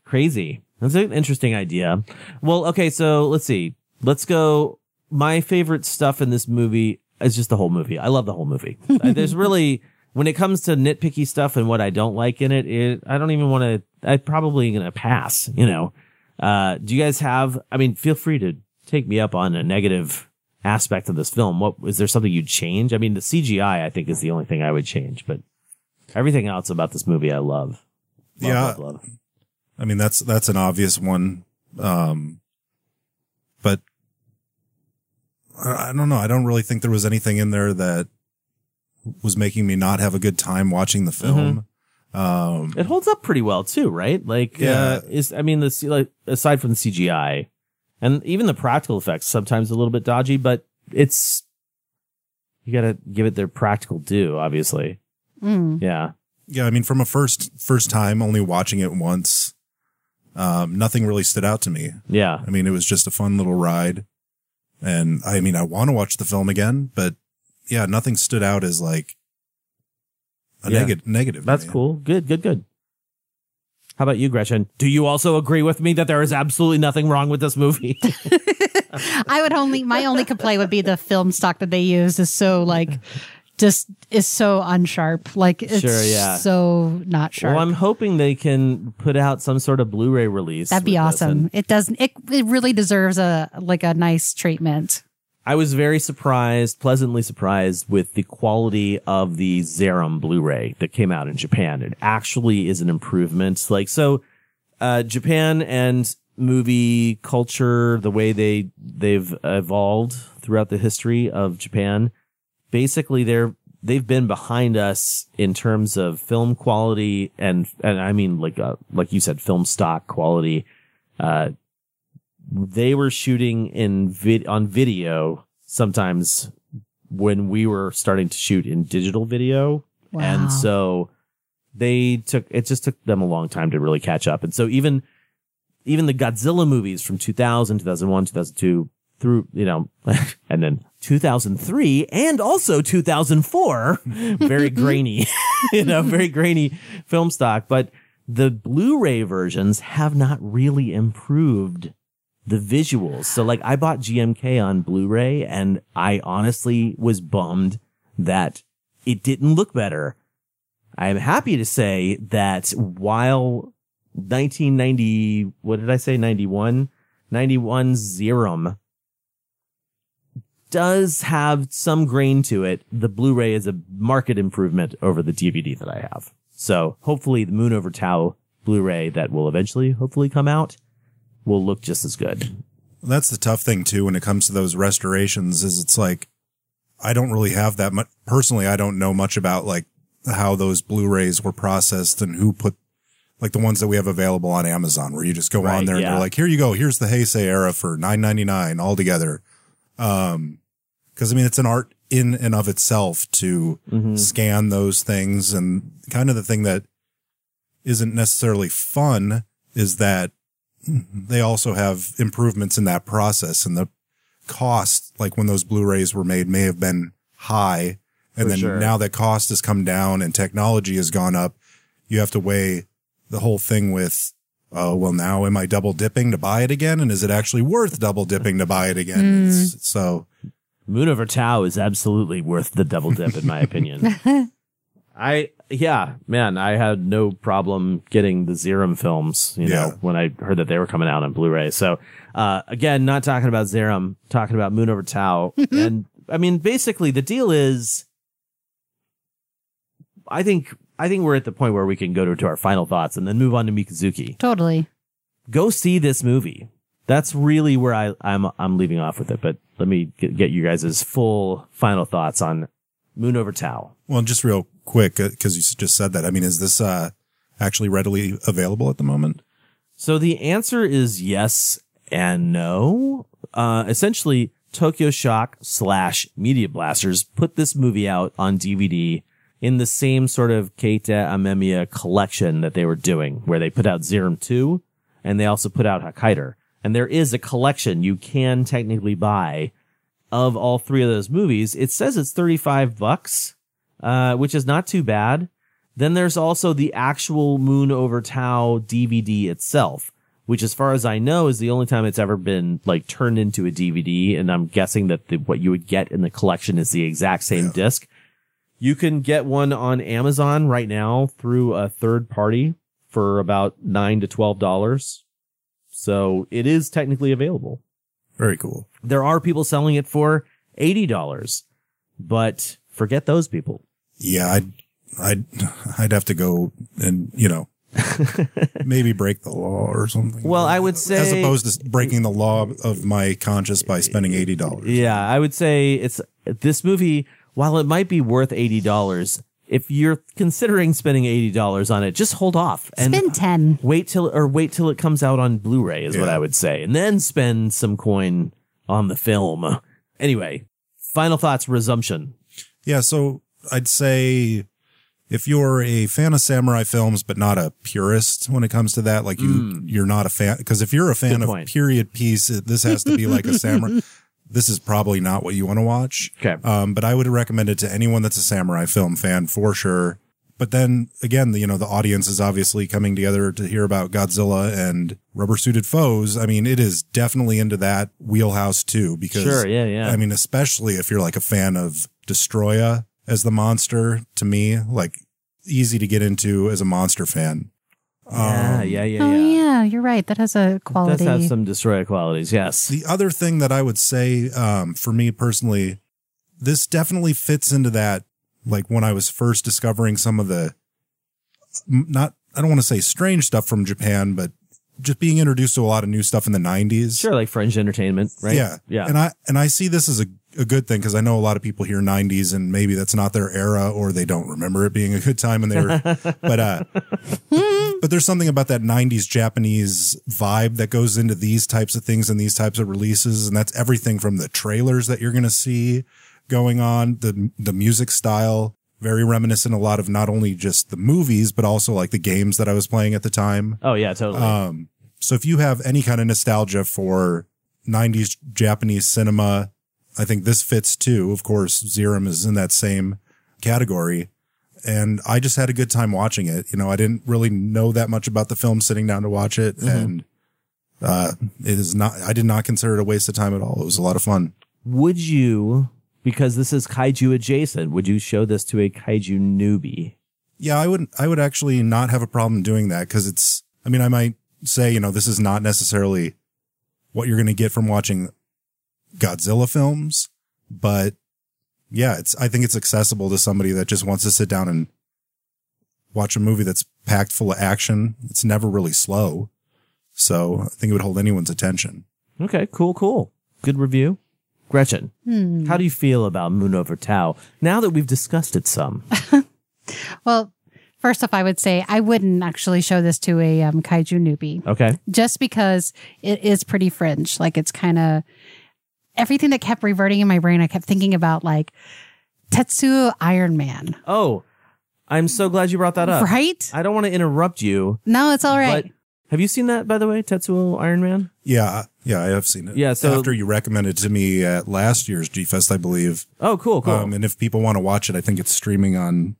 Crazy. That's an interesting idea. Well, okay, so let's see. Let's go. My favorite stuff in this movie is just the whole movie. I love the whole movie. Uh, There's really, when it comes to nitpicky stuff and what I don't like in it, it I don't even want to, I probably gonna pass, you know. Uh, do you guys have, I mean, feel free to take me up on a negative aspect of this film. What, is there something you'd change? I mean, the CGI, I think is the only thing I would change, but everything else about this movie I love. Love, Yeah. love, love. I mean, that's, that's an obvious one. Um, but I I don't know. I don't really think there was anything in there that was making me not have a good time watching the film. Um, It holds up pretty well too, right? Like, Yeah. uh, is I mean, the like aside from the CGI and even the practical effects, sometimes a little bit dodgy, but it's you got to give it their practical due. Obviously, Mm. yeah. yeah, I mean, from a first, first time only watching it once, um, nothing really stood out to me. Yeah. I mean, it was just a fun little ride. And I mean, I want to watch the film again, but yeah, nothing stood out as like a Yeah. negative, negative. That's me. cool. Good, good, good. How about you, Gretchen? Do you also agree with me that there is absolutely nothing wrong with this movie? I would only my only complaint would be the film stock that they use is so like just is so unsharp. Like it's Sure, yeah. so not sharp. well, I'm hoping they can put out some sort of Blu-ray release. That'd be awesome. It doesn't. It it really deserves a like a nice treatment. I was very surprised, pleasantly surprised with the quality of the Zeiram Blu-ray that came out in Japan. It actually is an improvement. Like, so, uh, Japan and movie culture, the way they, they've evolved throughout the history of Japan, basically they're, they've been behind us in terms of film quality and, and I mean, like, uh, like you said, film stock quality. Uh, they were shooting in vid- on video sometimes when we were starting to shoot in digital video. Wow. And so they took, it just took them a long time to really catch up. And so even, even the Godzilla movies from 2000, 2001, 2002 through, you know, and then 2003 and also 2004, very grainy, you know, very grainy film stock. But the Blu-ray versions have not really improved the visuals. So like I bought GMK on Blu-ray and I honestly was bummed that it didn't look better. I am happy to say that while 1990, what did I say? 91, 91 Zeiram does have some grain to it. The Blu-ray is a market improvement over the DVD that I have. So hopefully the Moon over Tao Blu-ray that will eventually hopefully come out will look just as good. That's the tough thing too when it comes to those restorations is it's like I don't really have that much personally I don't know much about like how those Blu-rays were processed and who put like the ones that we have available on Amazon where you just go on Right, there and yeah. they're like here you go here's the Heisei era for 9.99 all together. Um cuz I mean it's an art in and of itself to Mm-hmm. scan those things and kind of the thing that isn't necessarily fun is that they also have improvements in that process and the cost, like when those Blu-rays were made may have been high. And For then sure. now that cost has come down and technology has gone up, you have to weigh the whole thing with, oh, well, now am I double dipping to buy it again? And is it actually worth double dipping to buy it again? It's- so Moon over Tao is absolutely worth the double dip in my opinion. I yeah, man, I had no problem getting the Zeiram films, you Yeah. know, when I heard that they were coming out on Blu-ray. So, uh, again, not talking about Zeiram, talking about Moon over Tao. and I mean, basically the deal is, I think, I think we're at the point where we can go to, to our final thoughts and then move on to Mikazuki. Totally. Go see this movie. That's really where I, I'm, I'm leaving off with it, but let me get, get you guys' full final thoughts on Moon over Tao. Well, just real quick, because you just said that. I mean, is this uh, actually readily available at the moment? So the answer is yes and no. Uh, essentially, Tokyo Shock slash Media Blasters put this movie out on DVD in the same sort of Keita Amemiya collection that they were doing, where they put out Zeiram 2 and they also put out Hakaider. And there is a collection you can technically buy of all three of those movies. It says it's 35 bucks, uh, which is not too bad. Then there's also the actual Moon Over Tao DVD itself, which as far as I know is the only time it's ever been like turned into a DVD. And I'm guessing that the, what you would get in the collection is the exact same disc. You can get one on Amazon right now through a third party for about nine to twelve dollars. So it is technically available. Very cool. There are people selling it for eighty dollars, but forget those people. Yeah, I'd, I'd, I'd have to go and, you know, maybe break the law or something. Well, I would say as opposed to breaking the law of my conscience by spending $80. Yeah, I would say it's this movie. While it might be worth eighty dollars, if you're considering spending eighty dollars on it, just hold off and Spend 10. wait till or wait till it comes out on Blu-ray is what Yeah. I would say, and then spend some coin on the film. Anyway, final thoughts. Resumption. Yeah, so I'd say if you're a fan of samurai films but not a purist when it comes to that, like you hmm. you're not a fan because if you're a fan Good of point. period piece, it- this has to be like a samurai. This is probably not what you want to watch. Okay. Um, but I would recommend it to anyone that's a samurai film fan for sure. But then again, the, you know, the audience is obviously coming together to hear about Godzilla and rubber suited foes. I mean, it is definitely into that wheelhouse too, because Sure, yeah, yeah. I mean, especially if you're like a fan of Destoroyah as the monster to me, like easy to get into as a monster fan. Yeah, yeah, yeah, Oh, yeah. yeah. You're right. That has a It quality. does have some Destoroyah qualities. Yes. The other thing that I would say, um, for me personally, this definitely fits into that, like when I was first discovering some of the, not, I don't want to say strange stuff from Japan, but just being introduced to a lot of new stuff in the nineties. Sure, like Fringe Entertainment, right? Yeah. yeah. And I, and I see this as a, a good thing because I know a lot of people hear nineties and maybe that's not their era or they don't remember it being a good time and they were, but, uh, but there's something about that 90s Japanese vibe that goes into these types of things and these types of releases. And that's everything from the trailers that you're going to see going on, the, the music style, very reminiscent a lot of not only just the movies, but also like the games that I was playing at the time. oh yeah, totally. Um, so if you have any kind of nostalgia for 90s Japanese cinema, I think this fits too. Of course, Zeiram is in that same category. and I just had a good time watching it. You know, I didn't really know that much about the film sitting down to watch it, and uh, it is not. I did not consider it a waste of time at all. It was a lot of fun. Would you, because this is kaiju adjacent, would you show this to a kaiju newbie? Yeah, I would. I would actually not have a problem doing that because it's. I mean, I might say, you know, this is not necessarily what you're going to get from watching Godzilla films, but yeah, it's. I think it's accessible to somebody that just wants to sit down and watch a movie that's packed full of action. It's never really slow, so I think it would hold anyone's attention. Okay, cool, cool. Good review. Gretchen, Hmm. how do you feel about Moon Over Tao now that we've discussed it some? Well, first off, I would say I wouldn't actually show this to a um, kaiju newbie Okay. just because it is pretty fringe. Like it's kind of everything that kept reverting in my brain. I kept thinking about like Tetsuo Iron Man, Oh, I'm so glad you brought that up. right? I don't want to interrupt you, No, it's all right. but have you seen that, by the way, Tetsuo Iron Man? Yeah, yeah, I have seen it. Yeah, so- after you recommended it to me at last year's G Fest, I believe. Oh, cool, cool. Um, and if people want to watch it, I think it's streaming on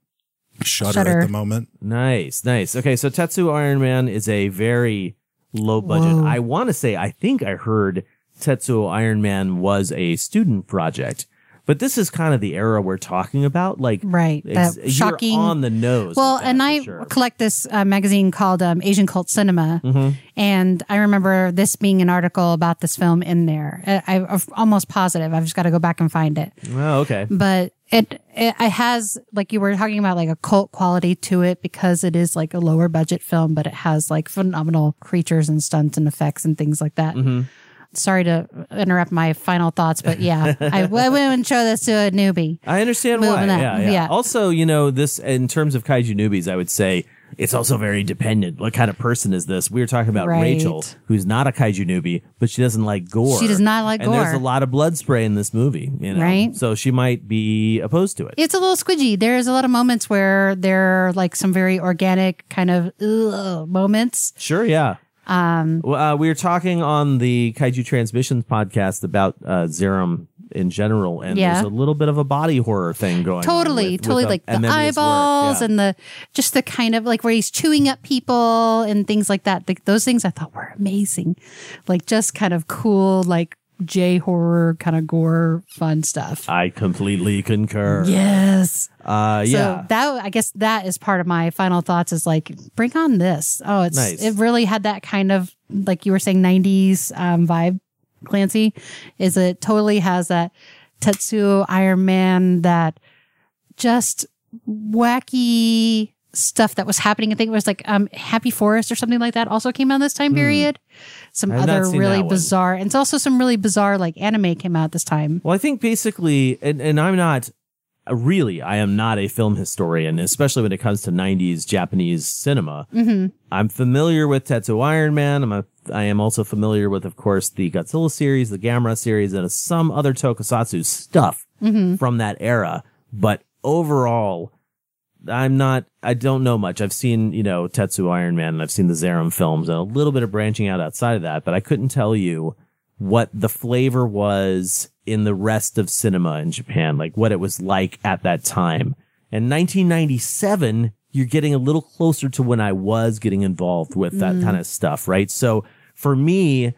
Shutter, Shudder. at the moment. Nice, nice. Okay, so Tetsuo Iron Man is a very low budget. Whoa. I want to say, I think I heard Tetsuo Iron Man was a student project, but this is kind of the era we're talking about. Like, Right, ex- shocking- on the nose. Well, and I sure. collect this uh, magazine called um, Asian Cult Cinema, Mm-hmm. and I remember this being an article about this film in there. I, I'm almost positive. I've just got to go back and find it. Oh, okay. But it, it it has like you were talking about like a cult quality to it because it is like a lower budget film, but it has like phenomenal creatures and stunts and effects and things like that. Mm-hmm. Sorry to interrupt my final thoughts, but yeah, I, I wouldn't show this to a newbie. I understand why. Moving. Yeah, yeah, Yeah. Also, you know, this in terms of kaiju newbies, I would say it's also very dependent. What kind of person is this? We were talking about Right. Rachel, who's not a kaiju newbie, but she doesn't like gore. She does not like gore. and There's a lot of blood spray in this movie, you know? Right. So she might be opposed to it. It's a little squidgy. There's a lot of moments where there are like some very organic kind of moments. Sure, yeah. Um, Well, uh, we were talking on the Kaiju Transmissions podcast about uh, Zeiram in general, and Yeah. there's a little bit of a body horror thing going on. totally, with- totally with, uh, like the eyeballs Yeah. and the just the kind of like where he's chewing up people and things like that. Like those things I thought were amazing. Like just kind of cool, like J horror kind of gore fun stuff. I completely concur. Yes. Uh, So yeah. that I guess that is part of my final thoughts is like bring on this. Oh, it's Nice. it really had that kind of like you were saying 90s um, vibe. Clancy is it totally has that Tetsuo Iron Man that just wacky stuff that was happening. I think it was like um Happy Forest or something like that also came out this time period. Some Hmm. I've not other really bizarre and it's also some really bizarre like anime came out this time. Well, I think basically, and, and I'm not really, I am not a film historian, especially when it comes to 90s Japanese cinema. Mm-hmm. I'm familiar with Tetsuo Iron Man. I'm a, I am also familiar with, of course, the Godzilla series, the Gamera series, and some other tokusatsu stuff from that era. But overall, I'm not, I don't know much. I've seen, you know, Tetsuo Iron Man and I've seen the Zeiram films and a little bit of branching out outside of that, but I couldn't tell you what the flavor was in the rest of cinema in Japan, like what it was like at that time. And 1997, you're getting a little closer to when I was getting involved with that mm-hmm. kind of stuff, right? So for me,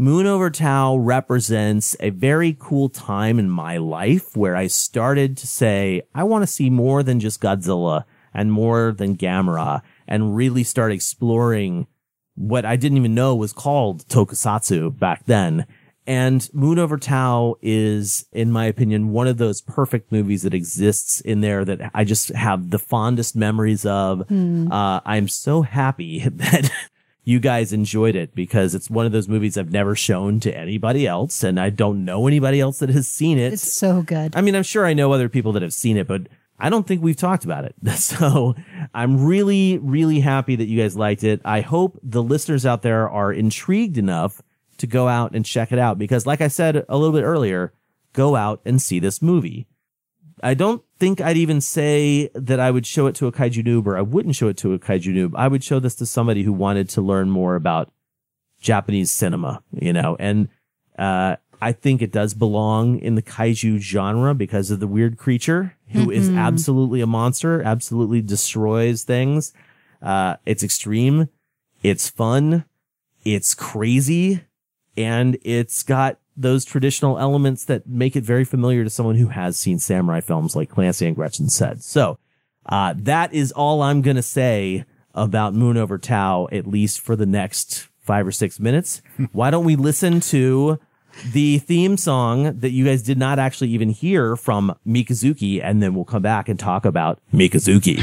Moon Over Tao represents a very cool time in my life where I started to say, I want to see more than just Godzilla and more than Gamera and really start exploring what I didn't even know was called tokusatsu back then. And Moon Over Tao is, in my opinion, one of those perfect movies that exists in there that I just have the fondest memories of. Uh, I'm so happy that you guys enjoyed it because it's one of those movies I've never shown to anybody else. And I don't know anybody else that has seen it. It's so good. I mean, I'm sure I know other people that have seen it, but I don't think we've talked about it. So I'm really, really happy that you guys liked it. I hope the listeners out there are intrigued enough to go out and check it out because like I said a little bit earlier, go out and see this movie. I don't think I'd even say that I would show it to a kaiju noob or I wouldn't show it to a kaiju noob. I would show this to somebody who wanted to learn more about Japanese cinema, you know, and, uh, I think it does belong in the kaiju genre because of the weird creature who is absolutely a monster, absolutely destroys things. Uh, it's extreme. It's fun. It's crazy. And it's got those traditional elements that make it very familiar to someone who has seen samurai films like Clancy and Gretchen said. So, uh, that is all I'm going to say about Moon Over Tao, at least for the next five or six minutes. Why don't we listen to the theme song that you guys did not actually even hear from Mikazuki, and then we'll come back and talk about Mikazuki.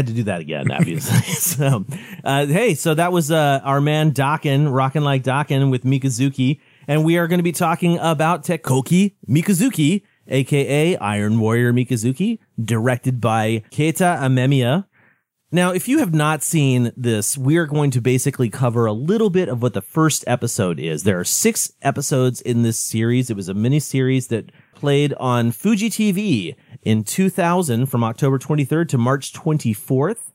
Had to do that again, obviously. so, uh, hey, so that was uh, our man Dokken, rocking like Dokken with Mikazuki, and we are going to be talking about Tekkouki Mikazuki, aka Iron Warrior Mikazuki, directed by Keita Amemiya. Now, if you have not seen this, we are going to basically cover a little bit of what the first episode is. There are six episodes in this series. It was a mini series that played on Fuji TV in 2000 from October 23rd to March 24th.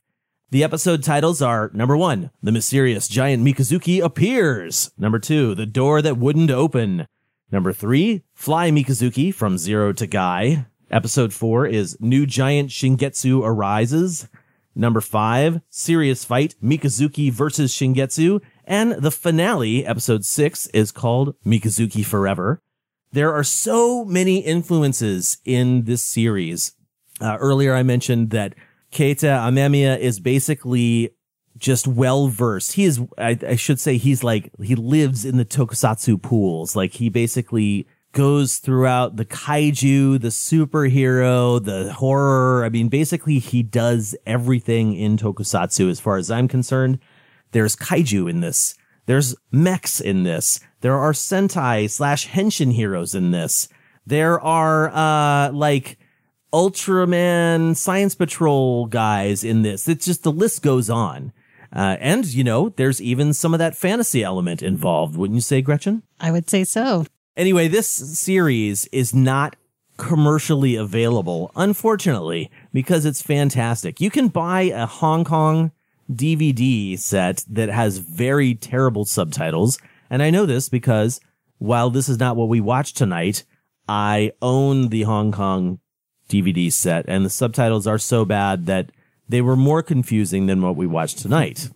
The episode titles are number one, The Mysterious Giant Mikazuki Appears. Number two, The Door That Wouldn't Open. Number three, Fly Mikazuki from Zero to Guy. Episode four is New Giant Shingetsu Arises. Number five, Serious Fight, Mikazuki versus Shingetsu. And the finale, episode six, is called Mikazuki Forever. There are so many influences in this series. Uh, earlier I mentioned that Keita Amemiya is basically just well versed. He is, I, I should say, he's like, he lives in the tokusatsu pools. Like he basically goes throughout the kaiju, the superhero, the horror. I mean, basically he does everything in tokusatsu as far as I'm concerned. There's kaiju in this. There's mechs in this. There are Sentai slash Henshin heroes in this. There are, uh, like, Ultraman Science Patrol guys in this. It's just the list goes on. Uh, and, you know, there's even some of that fantasy element involved, wouldn't you say, Gretchen? I would say so. Anyway, this series is not commercially available, unfortunately, because it's fantastic. You can buy a Hong Kong DVD set that has very terrible subtitles. And I know this because while this is not what we watched tonight, I own the Hong Kong DVD set and the subtitles are so bad that they were more confusing than what we watched tonight.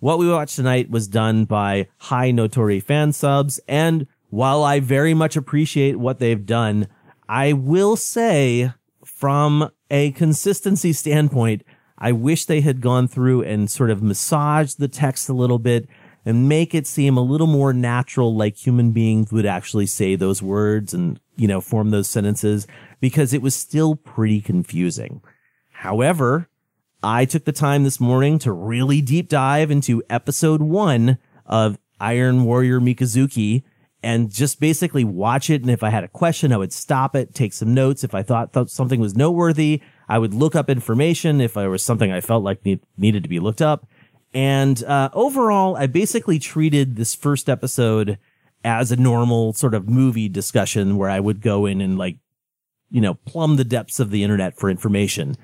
What we watched tonight was done by high Notori fan subs. And while I very much appreciate what they've done, I will say from a consistency standpoint, I wish they had gone through and sort of massaged the text a little bit and make it seem a little more natural, like human beings would actually say those words and, you know, form those sentences because it was still pretty confusing. However, I took the time this morning to really deep dive into episode one of Iron Warrior Mikazuki and just basically watch it. And if I had a question, I would stop it, take some notes. If I thought, thought something was noteworthy, I would look up information if there was something I felt like need, needed to be looked up. And uh, overall, I basically treated this first episode as a normal sort of movie discussion where I would go in and like, you know, plumb the depths of the internet for information.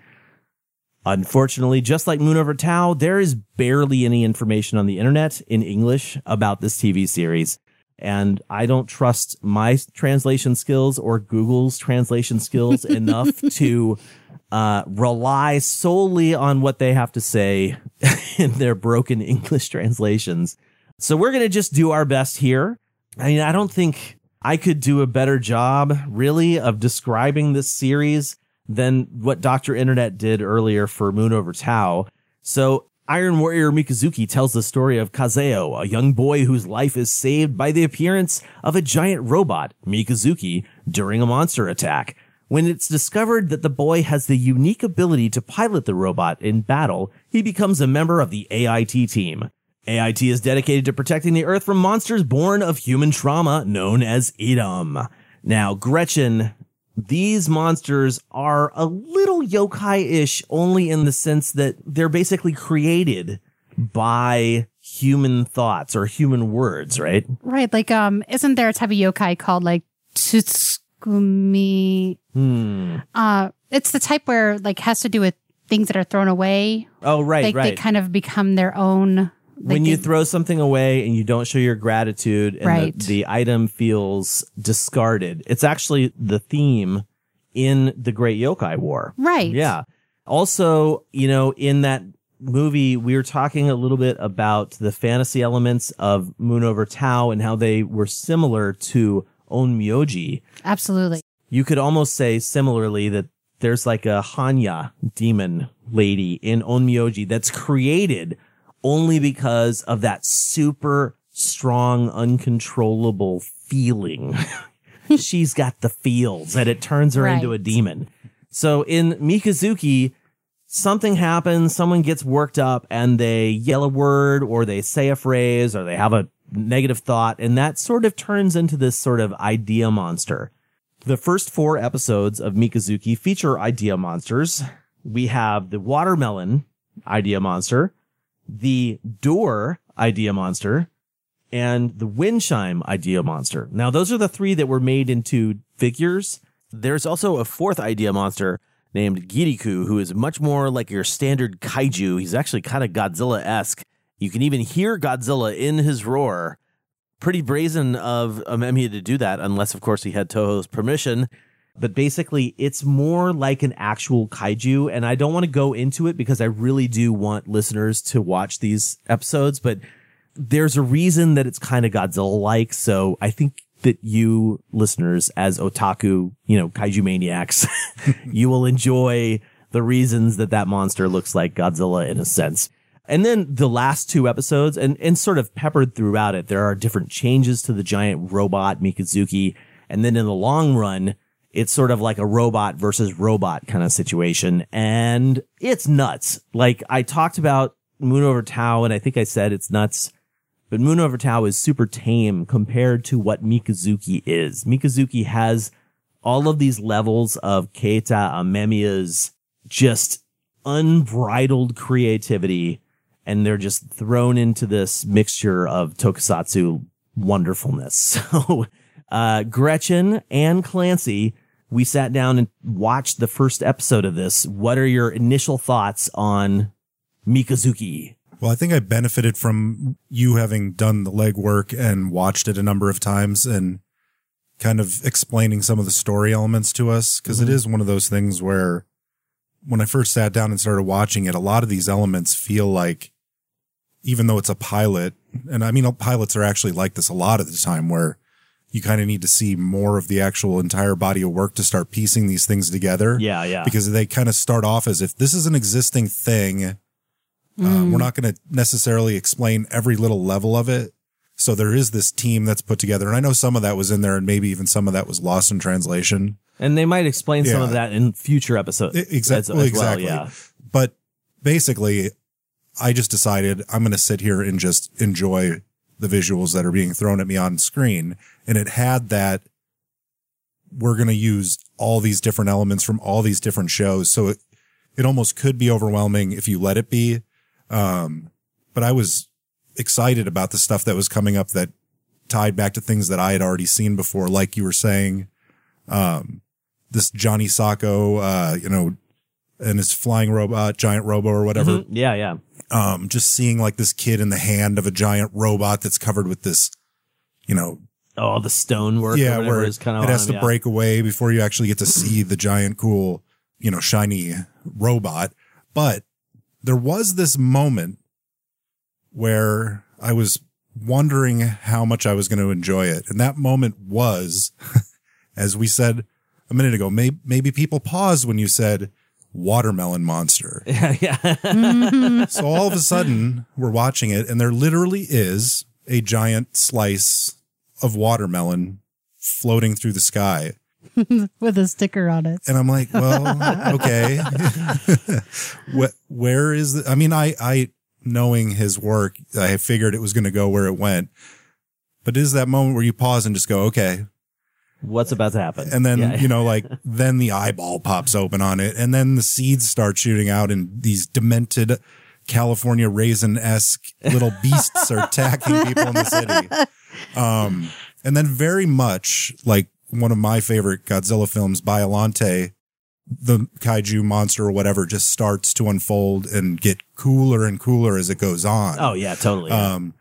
Unfortunately, just like Moon Over Tao, there is barely any information on the internet in English about this TV series. And I don't trust my translation skills or Google's translation skills enough to uh, rely solely on what they have to say in their broken English translations. So we're going to just do our best here. I mean, I don't think I could do a better job, really, of describing this series than what Dr. Internet did earlier for Moon Over Tao. So Iron Warrior Mikazuki tells the story of Kazeo, a young boy whose life is saved by the appearance of a giant robot, Mikazuki, during a monster attack. When it's discovered that the boy has the unique ability to pilot the robot in battle, he becomes a member of the AIT team. AIT is dedicated to protecting the Earth from monsters born of human trauma known as Edom. Now, Gretchen, these monsters are a little yokai-ish only in the sense that they're basically created by human thoughts or human words, right? Right. Like, um, isn't there a type of yokai called like Tsutsukumi? Hmm. Uh, it's the type where like has to do with things that are thrown away. Oh, right, Like right. they kind of become their own. like when you they- throw something away and you don't show your gratitude and Right. the, the item feels discarded, it's actually the theme in the Great Yokai War. Right. Yeah. Also, you know, in that movie, we were talking a little bit about the fantasy elements of Moon Over Tao and how they were similar to Onmyoji. Absolutely. You could almost say similarly that there's like a Hannya demon lady in Onmyoji that's created only because of that super strong, uncontrollable feeling. She's got the feels and it turns her into a demon. So in Mikazuki, something happens, someone gets worked up and they yell a word or they say a phrase or they have a negative thought and that sort of turns into this sort of idea monster. The first four episodes of Mikazuki feature idea monsters. We have the watermelon idea monster, the door idea monster, and the wind chime idea monster. Now, those are the three that were made into figures. There's also a fourth idea monster named Giriku, who is much more like your standard kaiju. He's actually kind of Godzilla esque. You can even hear Godzilla in his roar. Pretty brazen of Amemiya to do that, unless, of course, he had Toho's permission. But basically, it's more like an actual kaiju. And I don't want to go into it because I really do want listeners to watch these episodes. But there's a reason that it's kind of Godzilla like. So I think that you listeners as otaku, you know, kaiju maniacs, you will enjoy the reasons that that monster looks like Godzilla in a sense. And then the last two episodes and, and sort of peppered throughout it, there are different changes to the giant robot Mikazuki. And then in the long run, it's sort of like a robot versus robot kind of situation. And it's nuts. Like I talked about Moon over Tao and I think I said it's nuts but Moon Over Tao is super tame compared to what Mikazuki is. Mikazuki has all of these levels of Keita Amemiya's just unbridled creativity, and they're just thrown into this mixture of tokusatsu wonderfulness. So, uh, Gretchen and Clancy, we sat down and watched the first episode of this. What are your initial thoughts on Mikazuki? Well, I think I benefited from you having done the legwork and watched it a number of times and kind of explaining some of the story elements to us. because is one of those things where when I first sat down and started watching it, a lot of these elements feel like, even though it's a pilot, and I mean, pilots are actually like this a lot of the time where you kind of need to see more of the actual entire body of work to start piecing these things together. Yeah, yeah. Because they kind of start off as if this is an existing thing um, we're not going to necessarily explain every little level of it. So there is this team that's put together. And I know some of that was in there and maybe even some of that was lost in translation. And they might explain some of that in future episodes. Exactly. as- as exactly. Yeah. But basically, I just decided I'm going to sit here and just enjoy the visuals that are being thrown at me on screen. And it had that we're going to use all these different elements from all these different shows. So it, it almost could be overwhelming if you let it be. Um, but I was excited about the stuff that was coming up that tied back to things that I had already seen before, like you were saying. Um, this Johnny Sokko, uh, you know, and his flying robot, giant robo or whatever. Mhm. Yeah, yeah. Um, just seeing like this kid in the hand of a giant robot that's covered with this, you know, Oh, the stonework. yeah, or whatever where is kind of it has on to yeah. break away before you actually get to see the giant, cool, you know, shiny robot. But there was this moment where I was wondering how much I was going to enjoy it. And that moment was, as we said a minute ago, maybe, maybe people paused when you said watermelon monster. Yeah, yeah. Mm-hmm. So all of a sudden we're watching it and there literally is a giant slice of watermelon floating through the sky. with a sticker on it. And I'm like, well, okay. Where is the, I mean, I, I, knowing his work, I figured it was going to go where it went. But is that moment where you pause and just go, okay. What's about to happen? And then, Yeah. you know, like, then the eyeball pops open on it. And then the seeds start shooting out and these demented California raisin esque little beasts are attacking people in the city. Um, and then very much like one of my favorite Godzilla films, Biolante, the kaiju monster or whatever just starts to unfold and get cooler and cooler as it goes on. oh yeah, totally. Um,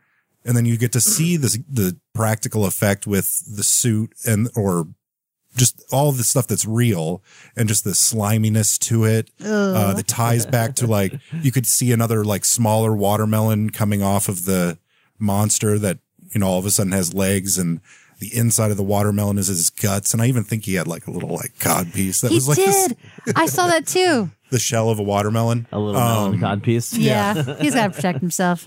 and then you get to see this, the practical effect with the suit and, or just all the stuff that's real and just the sliminess to it. Uh, that ties back to like, you could see another like smaller watermelon coming off of the monster that, you know, all of a sudden has legs and the inside of the watermelon is his guts. And I even think he had like a little like cod piece that He was like this- did. I saw that too. The shell of a watermelon. a little melon um, cod piece. Yeah, he's got to protect himself,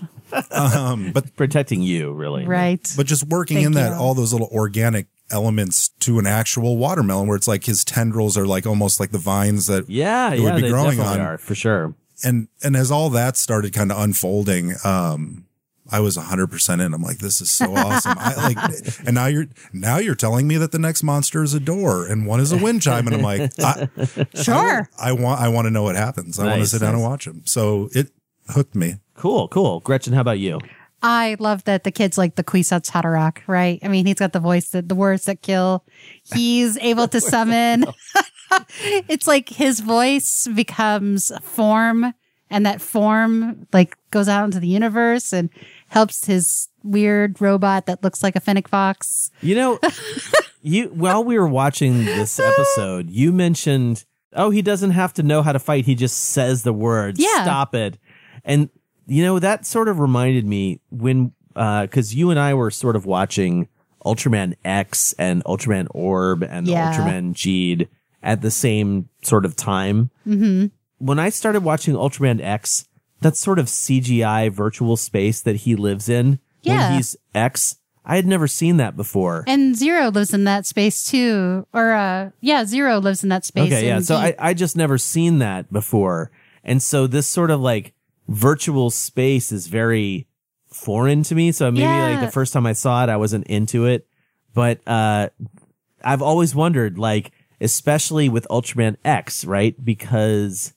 Um, but Protecting you, really. right? but just working Thank in that you. all those little organic elements to an actual watermelon where it's like his tendrils are like almost like the vines that Yeah, it would yeah, be they growing definitely on. are for sure. and and as all that started kind of unfolding um I was 100% in. I'm like, this is so awesome. I like, and now you're, now you're telling me that the next monster is a door and one is a wind chime. And I'm like, I, Sure. I want, I want to know what happens. I want to Nice, sit down and watch them. So it hooked me. Cool, cool. Gretchen, how about you? I love that the kid's like the Kwisatz Haderach, right? I mean, he's got the voice that the words that kill. He's able to summon. it's like his voice becomes form, and that form like goes out into the universe and helps his weird robot that looks like a fennec fox. You know, you while we were watching this episode, you mentioned, oh, he doesn't have to know how to fight. He just says the words. Yeah. Stop it. And you know, that sort of reminded me when uh because you and I were sort of watching Ultraman X and Ultraman Orb and Yeah. Ultraman Geed at the same sort of time. Mm-hmm. When I started watching Ultraman X, that sort of CGI virtual space that he lives in Yeah. when he's X, I had never seen that before. And Zero lives in that space too. Or, uh, yeah, Zero lives in that space. Okay, yeah. So he- I, I just never seen that before. And so this sort of like virtual space is very foreign to me. So maybe like the first time I saw it, I wasn't into it. But uh I've always wondered, like, especially with Ultraman X, right? Because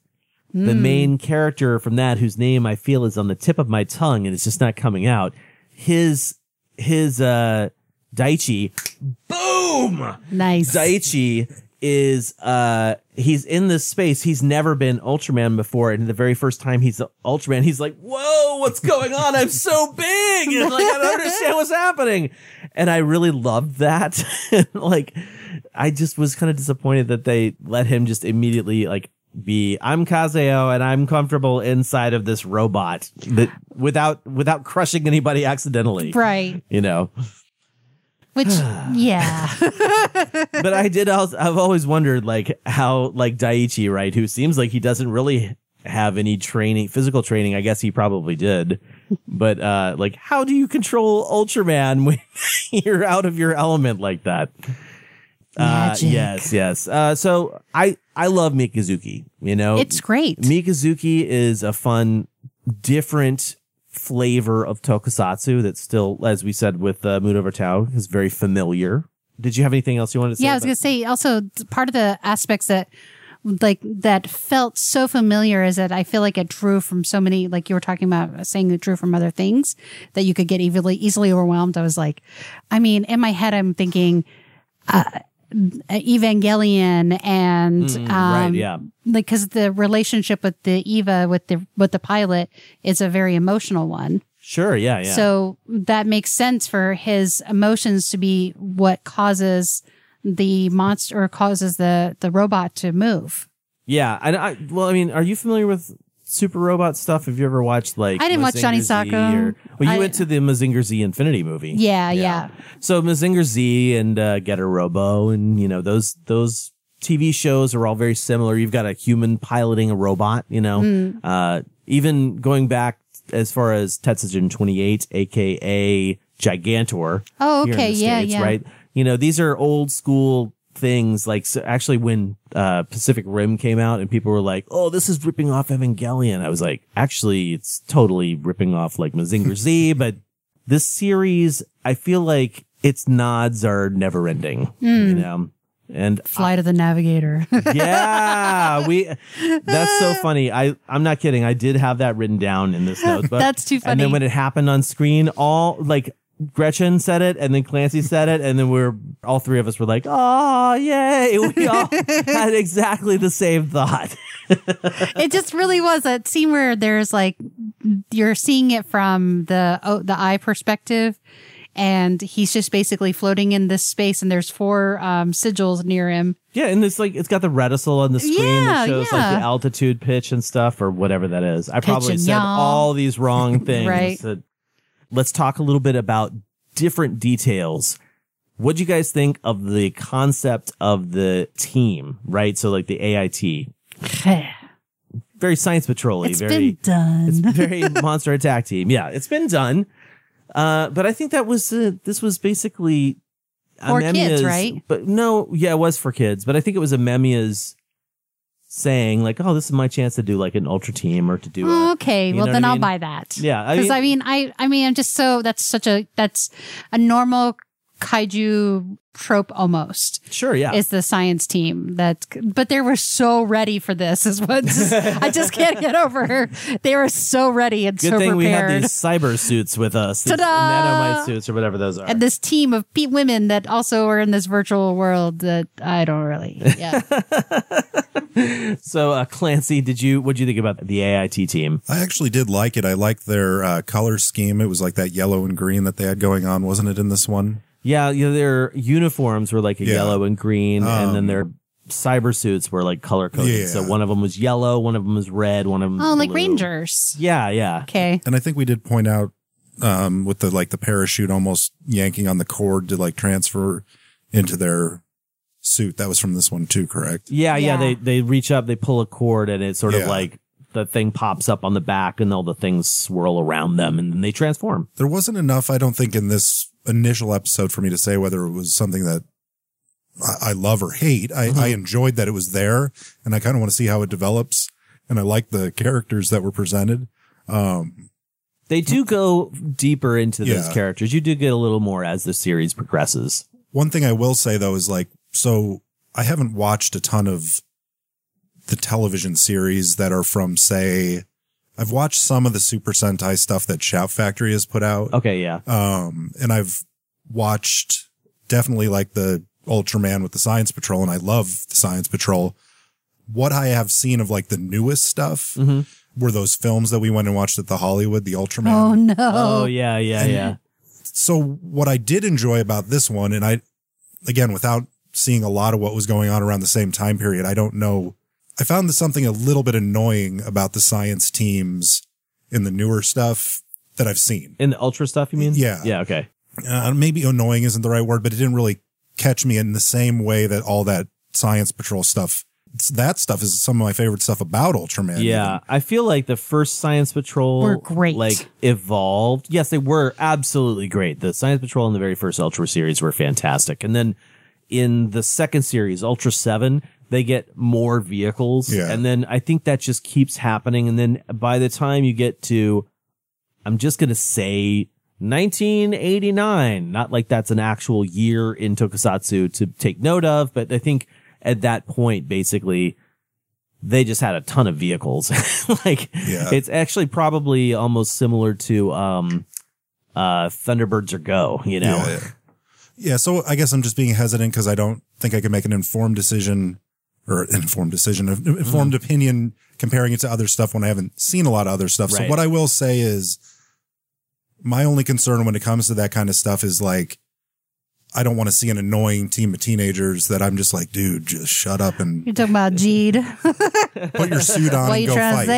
the Hmm. main character from that, whose name I feel is on the tip of my tongue and it's just not coming out, his his uh Daichi, boom! nice. Daichi is uh he's in this space. He's never been Ultraman before, and the very first time he's Ultraman, he's like, "Whoa, what's going on? I'm so big!" And like, I don't understand what's happening. And I really loved that. like, I just was kind of disappointed that they let him just immediately like be I'm Kazeo and I'm comfortable inside of this robot that without without crushing anybody accidentally. Right. You know. Which, yeah. but I did. Also, I've always wondered, like how, like Daichi, right, who seems like he doesn't really have any training, physical training. I guess he probably did, but uh, like, how do you control Ultraman when you're out of your element like that? Uh, Magic. yes, yes. Uh, so I I love Mikazuki. You know, It's great. Mikazuki is a fun, different flavor of tokusatsu that still, as we said with uh, Moon Over Tao, is very familiar. Did you have anything else you wanted to say? Yeah, I was about- gonna say also t- part of the aspects that like that felt so familiar is that I feel like it drew from so many like you were talking about uh, saying it drew from other things that you could get easily easily overwhelmed. I was like, I mean, in my head I'm thinking uh, Evangelion and um, Mm, right, yeah. because the relationship with the Eva with the with the pilot is a very emotional one. Sure, yeah, yeah. So that makes sense for his emotions to be what causes the monster or causes the the robot to move. yeah, I, I well, I mean, are you familiar with super robot stuff? Have you ever watched like I didn't watch Johnny Z Sokko. Or, well, you I- went to the Mazinger Z Infinity movie. Yeah, yeah. So Mazinger Z and uh, Getter Robo, and you know those those TV shows are all very similar. You've got a human piloting a robot. You know, Hmm. uh, even going back as far as Tetsujin 28, aka Gigantor. Oh, here in okay. the Yeah, States, yeah. Right. You know, these are old school things. Like so actually, when uh, Pacific Rim came out, and people were like, "Oh, this is ripping off Evangelion," I was like, "Actually, it's totally ripping off like Mazinger Z." But this series, I feel like its nods are never ending. Hmm. You know. And Flight of the Navigator. yeah, we. That's so funny. I I'm not kidding. I did have that written down in this note. But, That's too funny. And then when it happened on screen, all like Gretchen said it, and then Clancy said it, and then we're all three of us were like, "Oh, yay!" We all had exactly the same thought. it just really was that scene where there's like you're seeing it from the oh, the eye perspective and he's just basically floating in this space and there's four um, sigils near him Yeah, and it's like it's got the reticule on the screen that Yeah, shows like the altitude, pitch, and stuff, or whatever that is. I probably and said yaw. all these wrong things. Right. that- let's talk a little bit about different details. What do you guys think of the concept of the team? Right, so like the AIT, very science patrol It's very been done it's very monster attack team. Yeah, it's been done. Uh, but I think that was uh, this was basically For kids, right? But no, yeah, it was for kids. But I think it was Amemiya's saying like, "Oh, this is my chance to do like an ultra team or to do." a, okay, well then I I'll mean? buy that. Yeah, I because mean- I mean, I I mean, I'm just so that's such a that's a normal kaiju trope almost. Sure, yeah. is the science team that but they were so ready for this is what i just can't get over they were so ready and Good so thing we had these cyber suits with us, these Ta-da! nanomite suits or whatever those are. and this team of pe- women that also are in this virtual world that i don't really yeah so, uh, Clancy, did you what did you think about the AIT team? I actually did like it. I liked their uh, color scheme. It was like that yellow and green that they had going on, wasn't it, in this one? Yeah, you know, their uniforms were like a Yeah. yellow and green, and then Um, their cyber suits were like color coded. Yeah. So one of them was yellow, one of them was red, one of them. oh like blue. rangers Yeah, yeah. okay And I think we did point out um, with the like the parachute almost yanking on the cord to like transfer into their suit. That was from this one too, correct? Yeah, yeah, Yeah. They they reach up, they pull a cord, and it sort of like the thing pops up on the back, and all the things swirl around them, and then they transform. There wasn't enough, I don't think, in this initial episode for me to say whether it was something that I, I love or hate. I, I enjoyed that it was there, and I kind of want to see how it develops. And I like the characters that were presented. Um, They do go deeper into those characters. You do get a little more as the series progresses. One thing I will say though is like, so I haven't watched a ton of the television series that are from, say, I've watched some of the Super Sentai stuff that Shout Factory has put out. Okay, yeah. Um, and I've watched definitely like the Ultraman with the Science Patrol, and I love the Science Patrol. What I have seen of like the newest stuff were those films that we went and watched at the Hollywood, the Ultraman oh no Oh, yeah, yeah, yeah. so what I did enjoy about this one, and I, again, without seeing a lot of what was going on around the same time period, I don't know. I found this something a little bit annoying about the science teams in the newer stuff that I've seen. In the ultra stuff, you mean? Yeah. Yeah. Okay. Uh, maybe annoying isn't the right word, but it didn't really catch me in the same way that all that science patrol stuff. That stuff is some of my favorite stuff about Ultraman. Yeah, I feel like the first Science Patrol Were great. Like evolved. Yes, they were absolutely great. The Science Patrol in the very first Ultra series were fantastic, and then in the second series, Ultra Seven, they get more vehicles, Yeah. and then I think that just keeps happening. And then by the time you get to, I'm just gonna say. 1989. Not like that's an actual year in Tokusatsu to take note of, but I think at that point, basically, they just had a ton of vehicles. like Yeah. it's actually probably almost similar to um uh Thunderbirds Are Go, you know. Yeah, yeah. Yeah, so I guess I'm just being hesitant because I don't think I can make an informed decision or an informed decision, an informed Mm-hmm. opinion comparing it to other stuff when I haven't seen a lot of other stuff. So what I will say is my only concern when it comes to that kind of stuff is like, I don't want to see an annoying team of teenagers that I'm just like, dude, just shut up and you're talking about Geed. put your suit on what and you go fight.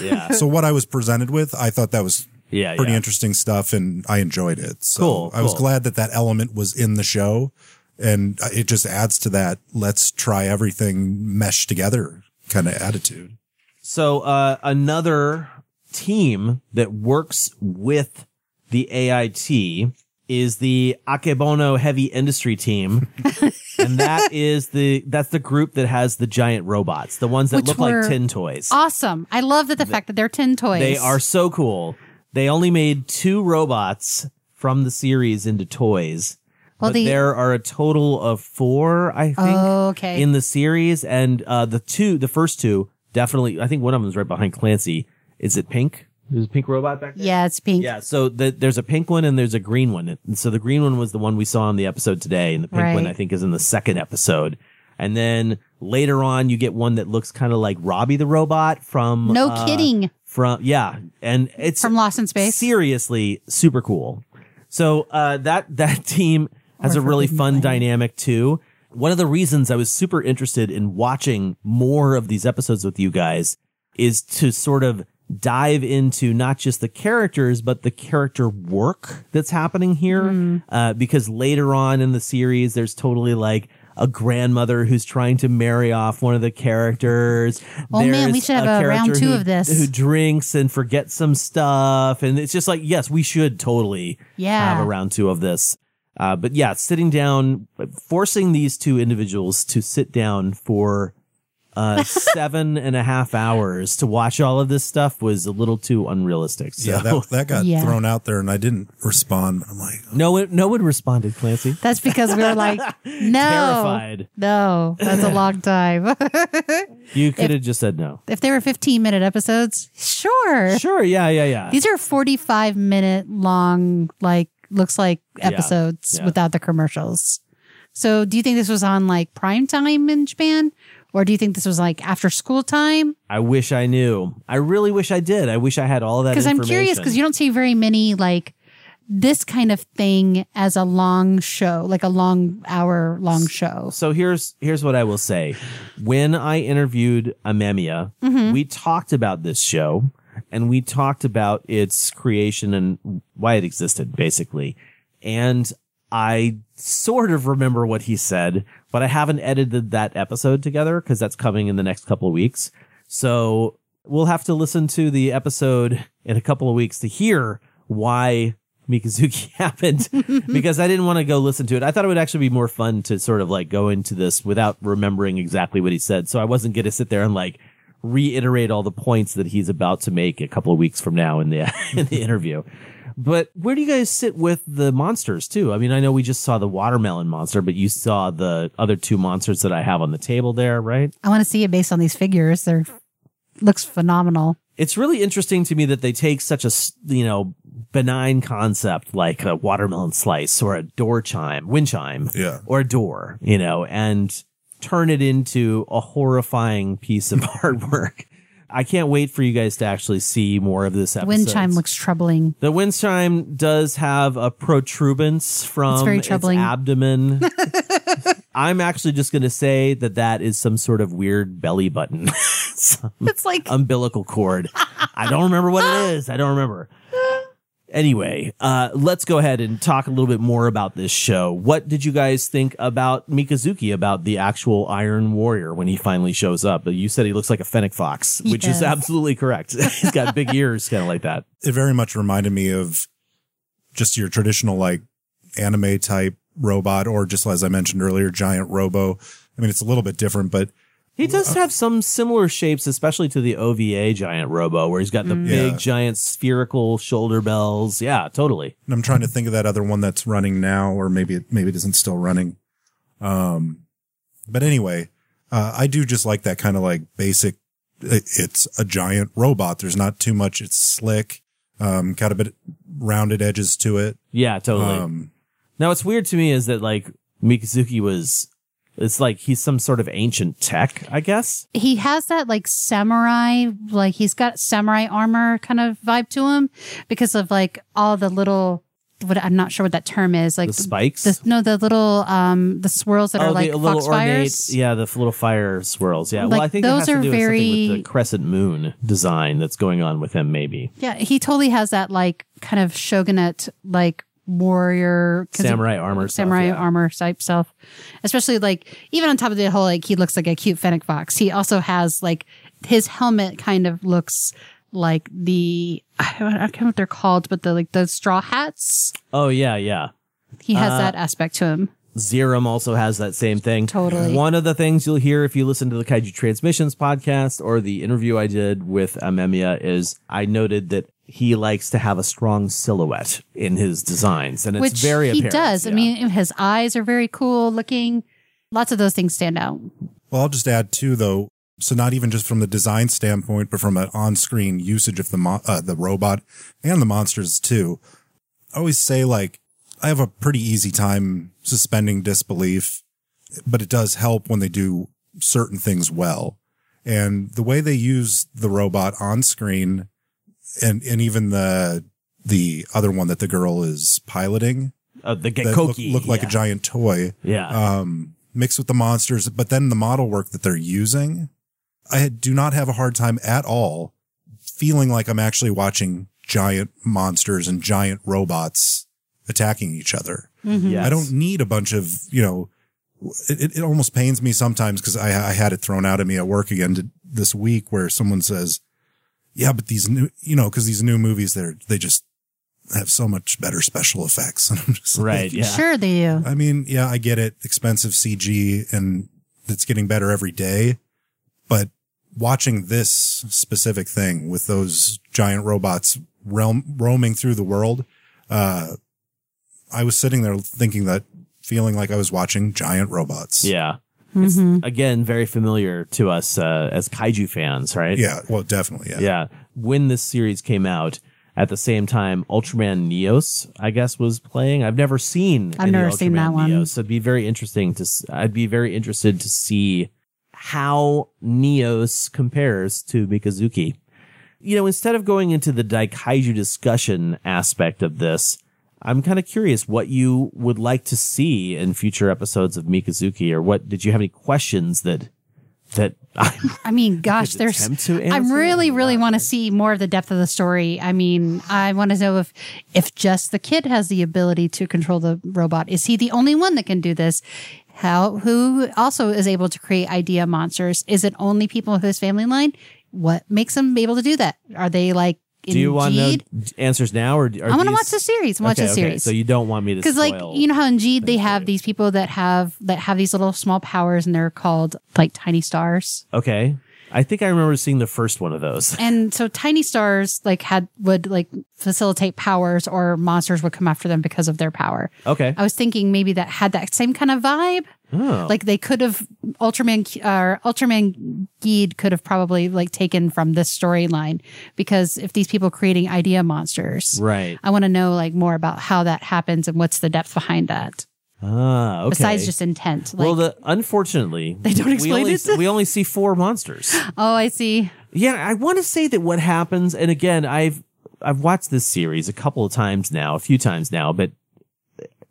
Yeah. So what I was presented with, I thought that was Yeah. pretty yeah. interesting stuff and I enjoyed it. So Cool, I was glad that that element was in the show and it just adds to that let's try everything mesh together kind of attitude. So uh another team that works with the AIT is the Akebono Heavy Industry Team. and that is the that's the group that has the giant robots, the ones that Which look like tin toys. awesome i love that the fact that they're tin toys They are so cool. They only made two robots from the series into toys. Well, but the- there are a total of four, I think, Oh, okay. in the series, and uh, the two, the first two, definitely. I think one of them is right behind Clancy. Is it pink? There's a pink robot back there. yeah it's pink Yeah, so the, there's a pink one and there's a green one. And so the green one was the one we saw in the episode today, and the pink one I think is in the second episode. And then later on, you get one that looks kind of like Robbie the robot from no uh, kidding from yeah, and it's from lost in space seriously super cool. So uh, that that team has Or a really fun dynamic too. One of the reasons I was super interested in watching more of these episodes with you guys is to sort of dive into not just the characters but the character work that's happening here Mm-hmm. uh, because later on in the series there's totally like a grandmother who's trying to marry off one of the characters. Oh, man, we should have a round two who- of this. Who drinks and forgets some stuff. And it's just like, yes, we should totally Yeah. have a round two of this. Uh, but yeah, sitting down, forcing these two individuals to sit down for uh, seven and a half hours to watch all of this stuff was a little too unrealistic. So Yeah, that, that got Yeah. thrown out there and I didn't respond. I'm like, no one, no one responded, Clancy. That's because we were like, no, Terrified. no, that's a long time. You could have just said no. if they were 15 minute episodes, sure. Sure. Yeah. Yeah. Yeah. These are 45 minute long, like, looks like episodes Yeah. without the commercials. So do you think this was on like prime time in Japan? Or do you think this was like after school time? I wish I knew. I really wish I did. I wish I had all that. Because I'm curious because you don't see very many like this kind of thing as a long show, like a long hour long show. So here's here's what I will say. When I interviewed Amemiya, Mm-hmm. we talked about this show and we talked about its creation and why it existed, basically. And I sort of remember what he said, but I haven't edited that episode together because that's coming in the next couple of weeks. So we'll have to listen to the episode in a couple of weeks to hear why Mikazuki happened because I didn't want to go listen to it. I thought it would actually be more fun to sort of like go into this without remembering exactly what he said. So I wasn't going to sit there and like reiterate all the points that he's about to make a couple of weeks from now in the in the interview. But where do you guys sit with the monsters too? I mean, I know we just saw the watermelon monster, but you saw the other two monsters that I have on the table there, right? I want to see it based on these figures. They're looks phenomenal. it's really interesting to me that they take such a, you know benign concept like a watermelon slice or a door chime, wind chime, Yeah. or a door, you know, and turn it into a horrifying piece of artwork. I can't wait for you guys to actually see more of this episode. Wind chime looks troubling. The wind chime does have a protuberance from very troubling. abdomen. I'm actually just going to say that that is some sort of weird belly button. It's like umbilical cord. I don't remember what it is. I don't remember. Anyway, uh, let's go ahead and talk a little bit more about this show. What did you guys think about Mikazuki, about the actual Iron Warrior when he finally shows up? You said he looks like a fennec fox, which is absolutely correct. He's got big ears, kind of like that. it very much reminded me of just your traditional like anime type robot or just as I mentioned earlier, giant robo. I mean, it's a little bit different, but He does have some similar shapes, especially to the OVA giant robo, where he's got the big, Yeah. giant spherical shoulder bells. Yeah, totally. I'm trying to think of that other one that's running now, or maybe it, maybe it isn't still running. Um, but anyway, uh, I do just like that kind of like basic. it- It's a giant robot. There's not too much. It's slick. Um, got a bit rounded edges to it. Yeah, totally. Um, now, what's weird to me is that like Mikazuki was, it's like he's some sort of ancient tech, I guess. he has that like samurai, like he's got samurai armor kind of vibe to him because of like all the little. What I'm not sure what that term is. Like The spikes. the, no, the little um the swirls that are like Oh, the little foxfires. ornate, yeah, the little fire swirls. Yeah, well, I think those has to are do with very- the crescent moon design that's going on with him, maybe Yeah, he totally has that like kind of shogunate like warrior samurai armor, stuff, samurai yeah. armor type self. Especially like even on top of the whole like he looks like a cute fennec fox. He also has like his helmet kind of looks like the I don't, I can't remember what they're called, but the like the straw hats. Oh yeah, yeah. He has Uh, that aspect to him. Zeiram also has that same thing. Totally. One of the things you'll hear if you listen to the Kaiju Transmissions podcast or the interview I did with Amemiya is I noted that he likes to have a strong silhouette in his designs, and it's Which very he apparent. does. I mean, his eyes are very cool looking. Lots of those things stand out. Well, I'll just add too, though. So not even just from the design standpoint, but from an on-screen usage of the mo- uh, the robot and the monsters too. I always say like I have a pretty easy time suspending disbelief, but it does help when they do certain things well. And the way they use the robot on screen, and and even the the other one that the girl is piloting uh, the that look, look like yeah. a giant toy Yeah, um, mixed with the monsters, but then the model work that they're using, I do not have a hard time at all feeling like I'm actually watching giant monsters and giant robots attacking each other. Yes. I don't need a bunch of, you know, it, it, it almost pains me sometimes because I, I had it thrown out at me at work again to, this week where someone says, yeah, but these new, you know, cause these new movies, they're, they just, have so much better special effects. And I'm just like, Right. Yeah. Sure, they do. I mean, yeah, I get it. Expensive CG and it's getting better every day. But watching this specific thing with those giant robots realm, roaming through the world, uh, I was sitting there thinking that feeling like I was watching giant robots. Yeah. It's again very familiar to us uh, as kaiju fans, right? Yeah. Well, definitely. Yeah. Yeah. When this series came out, at the same time, Ultraman Neos, I guess, was playing. I've never seen. I've any never seen Ultraman that one. Neos, so it'd be very interesting to. I'd be very interested to see how Neos compares to Mikazuki. You know, instead of going into the Daikaiju discussion aspect of this, I'm kind of curious what you would like to see in future episodes of Mikazuki, or what did you have any questions that that I? I mean, gosh, there's. I really, really want to see more of the depth of the story. I mean, I want to know if, if just the kid has the ability to control the robot. Is he the only one that can do this? How? Who also is able to create idea monsters? Is it only people of his family line? What makes them able to do that? Are they like? Do you want to answers now, or are I want to watch the series. Watch Okay, the okay. series. So you don't want me to because like you know how indeed they have these people that have that have these little small powers and they're called like tiny stars Okay, I think I remember seeing the first one of those. and so tiny stars like had would like facilitate powers or monsters would come after them because of their power Okay, i was thinking maybe that had that same kind of vibe oh, like they could have ultraman or ultraman Geed could have probably like taken from this storyline because if these people creating idea monsters right. i want to know like more about how that happens and what's the depth behind that Ah, okay. besides just intent like well, the unfortunately They don't we explain only, it? we only see four monsters. oh i see Yeah, I want to say that what happens, and again, I've I've watched this series a couple of times now, a few times now, but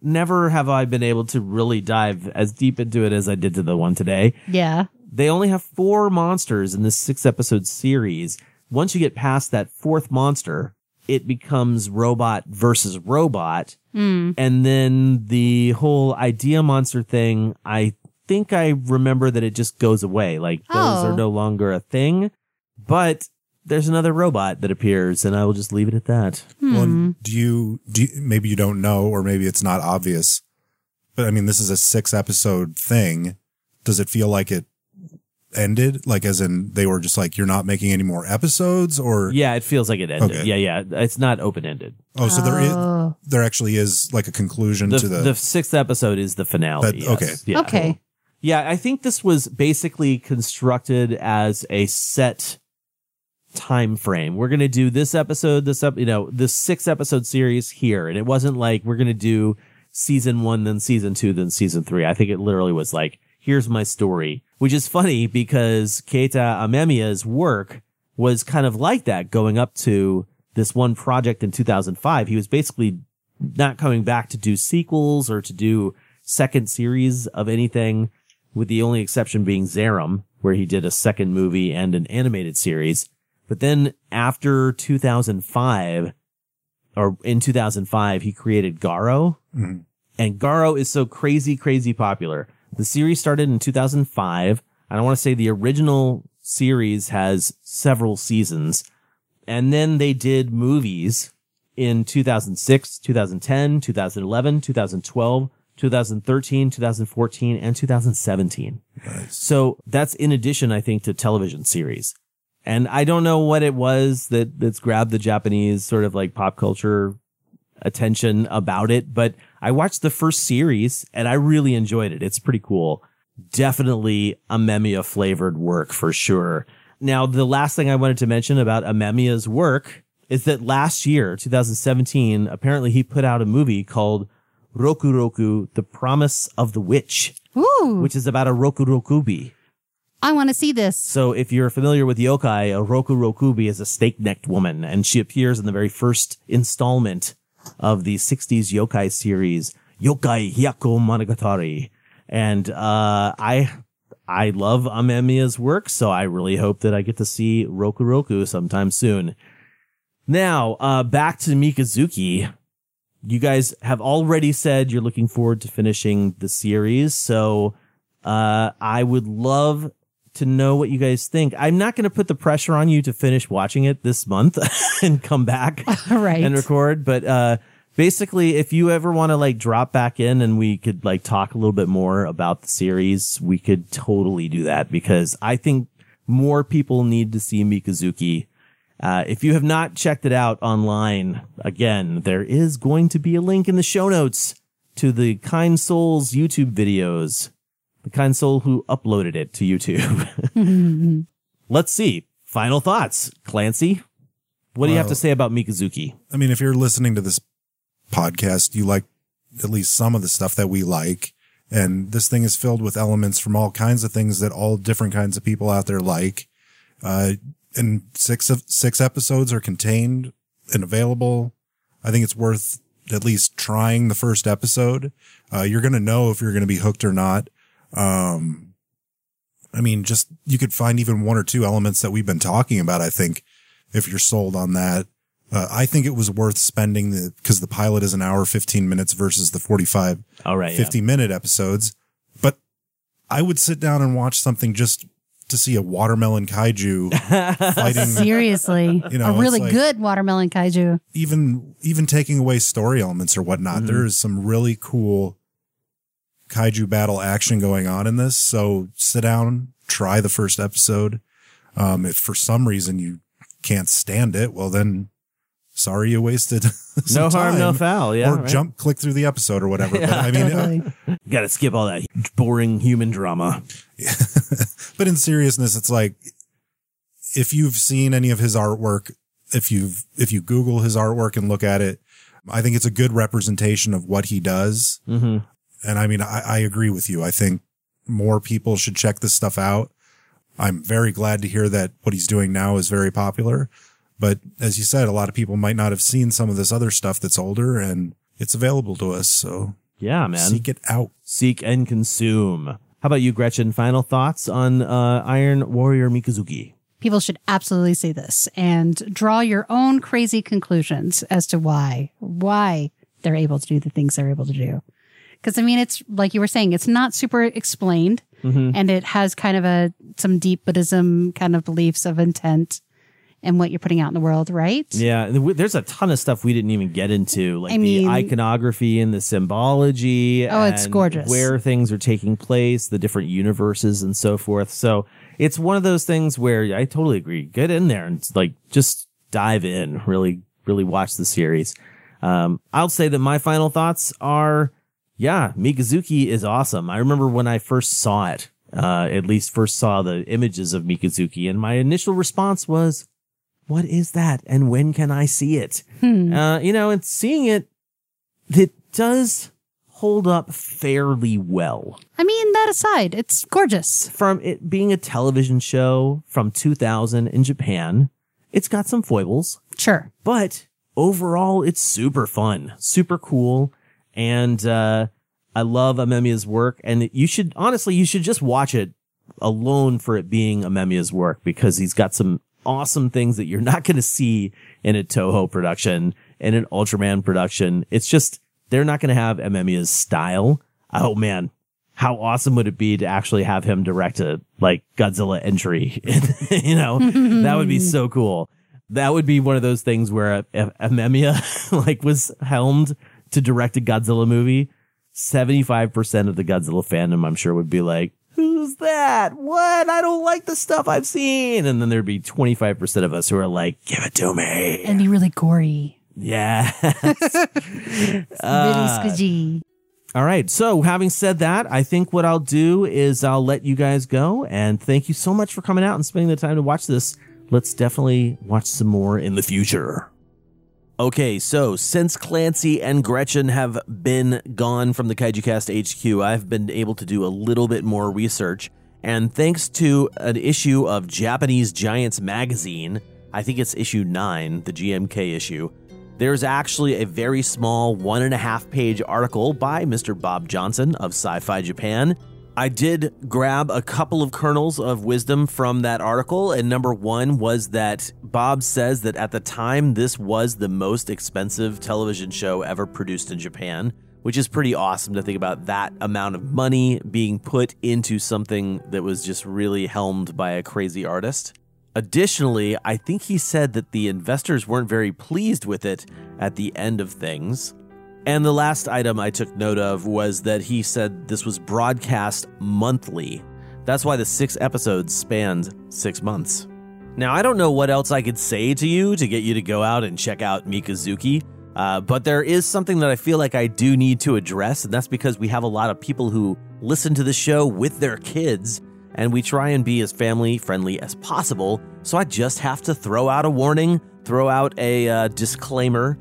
never have I been able to really dive as deep into it as I did to the one today. yeah They only have four monsters in this six episode series. Once you get past that fourth monster, it becomes robot versus robot. Hmm. And then the whole idea monster thing, I think I remember that it just goes away. Like those Oh. are no longer a thing, but there's another robot that appears and I will just leave it at that. Well, Hmm. do you, do you, maybe you don't know, or maybe it's not obvious, but I mean, this is a six episode thing. Does it feel like it ended? Like, as in they were just like, you're not making any more episodes or, Yeah, it feels like it ended. Okay. Yeah, yeah. It's not open ended. oh, so there is, Oh. there actually is like a conclusion The, to the, the sixth episode is the finale. That- yes. okay. Yeah. okay Yeah, I think this was basically constructed as a set time frame. We're to do this episode, this up, you know, this six episode series here. And it wasn't like we're to do season one, then season two, then season three. I think it literally was like, here's my story, which is funny because Keita Amemiya's work was kind of like that going up to this one project in 2005. He was basically not coming back to do sequels or to do second series of anything, with the only exception being Zeiram, where he did a second movie and an animated series. But then after 2005, or in 2005, he created Garo. And Garo is so crazy, crazy popular. The series started in 2005. And I want to say the original series has several seasons. And then they did movies in 2006, 2010, 2011, 2012, 2013, 2014, and 2017. So that's in addition, I think, to television series. And I don't know what it was that that's grabbed the Japanese sort of like pop culture attention about it, but I watched the first series and I really enjoyed it. It's pretty cool. Definitely Amemiya flavored work for sure. Now, the last thing I wanted to mention about Amemiya's work is that last year, 2017, apparently he put out a movie called Roku Roku, The Promise of the Witch, Ooh, which is about a Roku Rokubi. I want to see this. So if you're familiar with yokai, a Roku Rokubi is a snake-necked woman, and she appears in the very first installment of the 60s yokai series, Yokai Hyaku Monogatari. And, uh, I, I love Amemiya's work, so I really hope that I get to see Roku Roku sometime soon. Now, uh, back to Mikazuki. You guys have already said you're looking forward to finishing the series, so, uh, I would love to know what you guys think. I'm not going to put the pressure on you to finish watching it this month and come back Right. and record, but uh basically if you ever want to like drop back in and we could like talk a little bit more about the series, we could totally do that because I think more people need to see Mikazuki. Uh, if you have not checked it out online, again, there is going to be a link in the show notes to the Kind Souls YouTube videos. The Kind Soul who uploaded it to YouTube. Let's see. Final thoughts. Clancy, what do you have to say about Mikazuki? I mean, if you're listening to this podcast, you like at least some of the stuff that we like. And this thing is filled with elements from all kinds of things that all different kinds of people out there like. Uh, and six of six episodes are contained and available. I think it's worth at least trying the first episode. Uh, you're going to know if you're going to be hooked or not. Um, I mean, just you could find even one or two elements that we've been talking about. I think if you're sold on that. Uh, I think it was worth spending the, cause the pilot is an hour, 15 minutes versus the 45, All right. 50 minute episodes. But I would sit down and watch something just to see a watermelon kaiju fighting, Seriously, You know, a really like- good watermelon kaiju. even, even taking away story elements or whatnot. There is some really cool kaiju battle action going on in this. So sit down, try the first episode. Um, if for some reason you can't stand it, well then sorry you wasted no harm, no foul. Yeah. or right. jump click through the episode or whatever. But I mean, uh, Got to skip all that boring human drama. but in seriousness, it's like if you've seen any of his artwork, if you've if you Google his artwork and look at it, I think it's a good representation of what he does. Mm-hmm. And I mean, I, I agree with you. I think more people should check this stuff out. I'm very glad to hear that what he's doing now is very popular. But as you said, a lot of people might not have seen some of this other stuff that's older and it's available to us. So Yeah, man. seek it out. Seek and consume. How about you, Gretchen? Final thoughts on uh, Iron Warrior Mikazuki? People should absolutely see this and draw your own crazy conclusions as to why, why they're able to do the things they're able to do. Cause I mean, it's like you were saying, it's not super explained and it has kind of a, some deep Buddhism kind of beliefs of intent and what you're putting out in the world, right? Yeah, there's a ton of stuff we didn't even get into, like I the mean- iconography and the symbology. Oh, it's gorgeous. Where things are taking place, the different universes, and so forth. So it's one of those things where I totally agree. Get in there and like just dive in. Really, really watch the series. Um, I'll say that my final thoughts are, yeah, Mikazuki is awesome. I remember when I first saw it, uh, at least first saw the images of Mikazuki, and my initial response was, what is that and when can I see it? Uh, you know, and seeing it, it does hold up fairly well I mean, that aside, it's gorgeous. from it being a television show from 2000 in Japan. It's got some foibles, Sure. but overall it's super fun, super cool. And, uh, I love Amemiya's work and you should, honestly, you should just watch it alone for it being Amemiya's work because he's got some awesome things that you're not going to see in a Toho production, in an Ultraman production. It's just, they're not going to have Amemiya's style. Oh man. How awesome would it be to actually have him direct a like Godzilla entry? you know, that would be so cool. That would be one of those things where if Amemiya like was helmed to direct a Godzilla movie, 75% of the Godzilla fandom, I'm sure would be like, who's that? What? I don't like the stuff I've seen. And then there'd be 25% of us who are like, give it to me. And be really gory. Yeah. really uh, squidgy. All right. So having said that, I think what I'll do is I'll let you guys go and thank you so much for coming out and spending the time to watch this. Let's definitely watch some more in the future. Okay, so since Clancy and Gretchen have been gone from the KaijuCast HQ, I've been able to do a little bit more research. And thanks to an issue of Japanese Giants magazine, I think it's issue 9, the GMK issue, there's actually a very small one and a half page article by Mr. Bob Johnson of Sci Fi Japan. I did grab a couple of kernels of wisdom from that article, and number one was that Bob says that at the time this was the most expensive television show ever produced in Japan, which is pretty awesome to think about that amount of money being put into something that was just really helmed by a crazy artist. Additionally, I think he said that the investors weren't very pleased with it at the end of things. And the last item I took note of was that he said this was broadcast monthly. That's why the six episodes spanned six months. Now, I don't know what else I could say to you to get you to go out and check out Mikazuki, uh, but there is something that I feel like I do need to address, and that's because we have a lot of people who listen to the show with their kids, and we try and be as family friendly as possible. So I just have to throw out a warning, throw out a uh, disclaimer.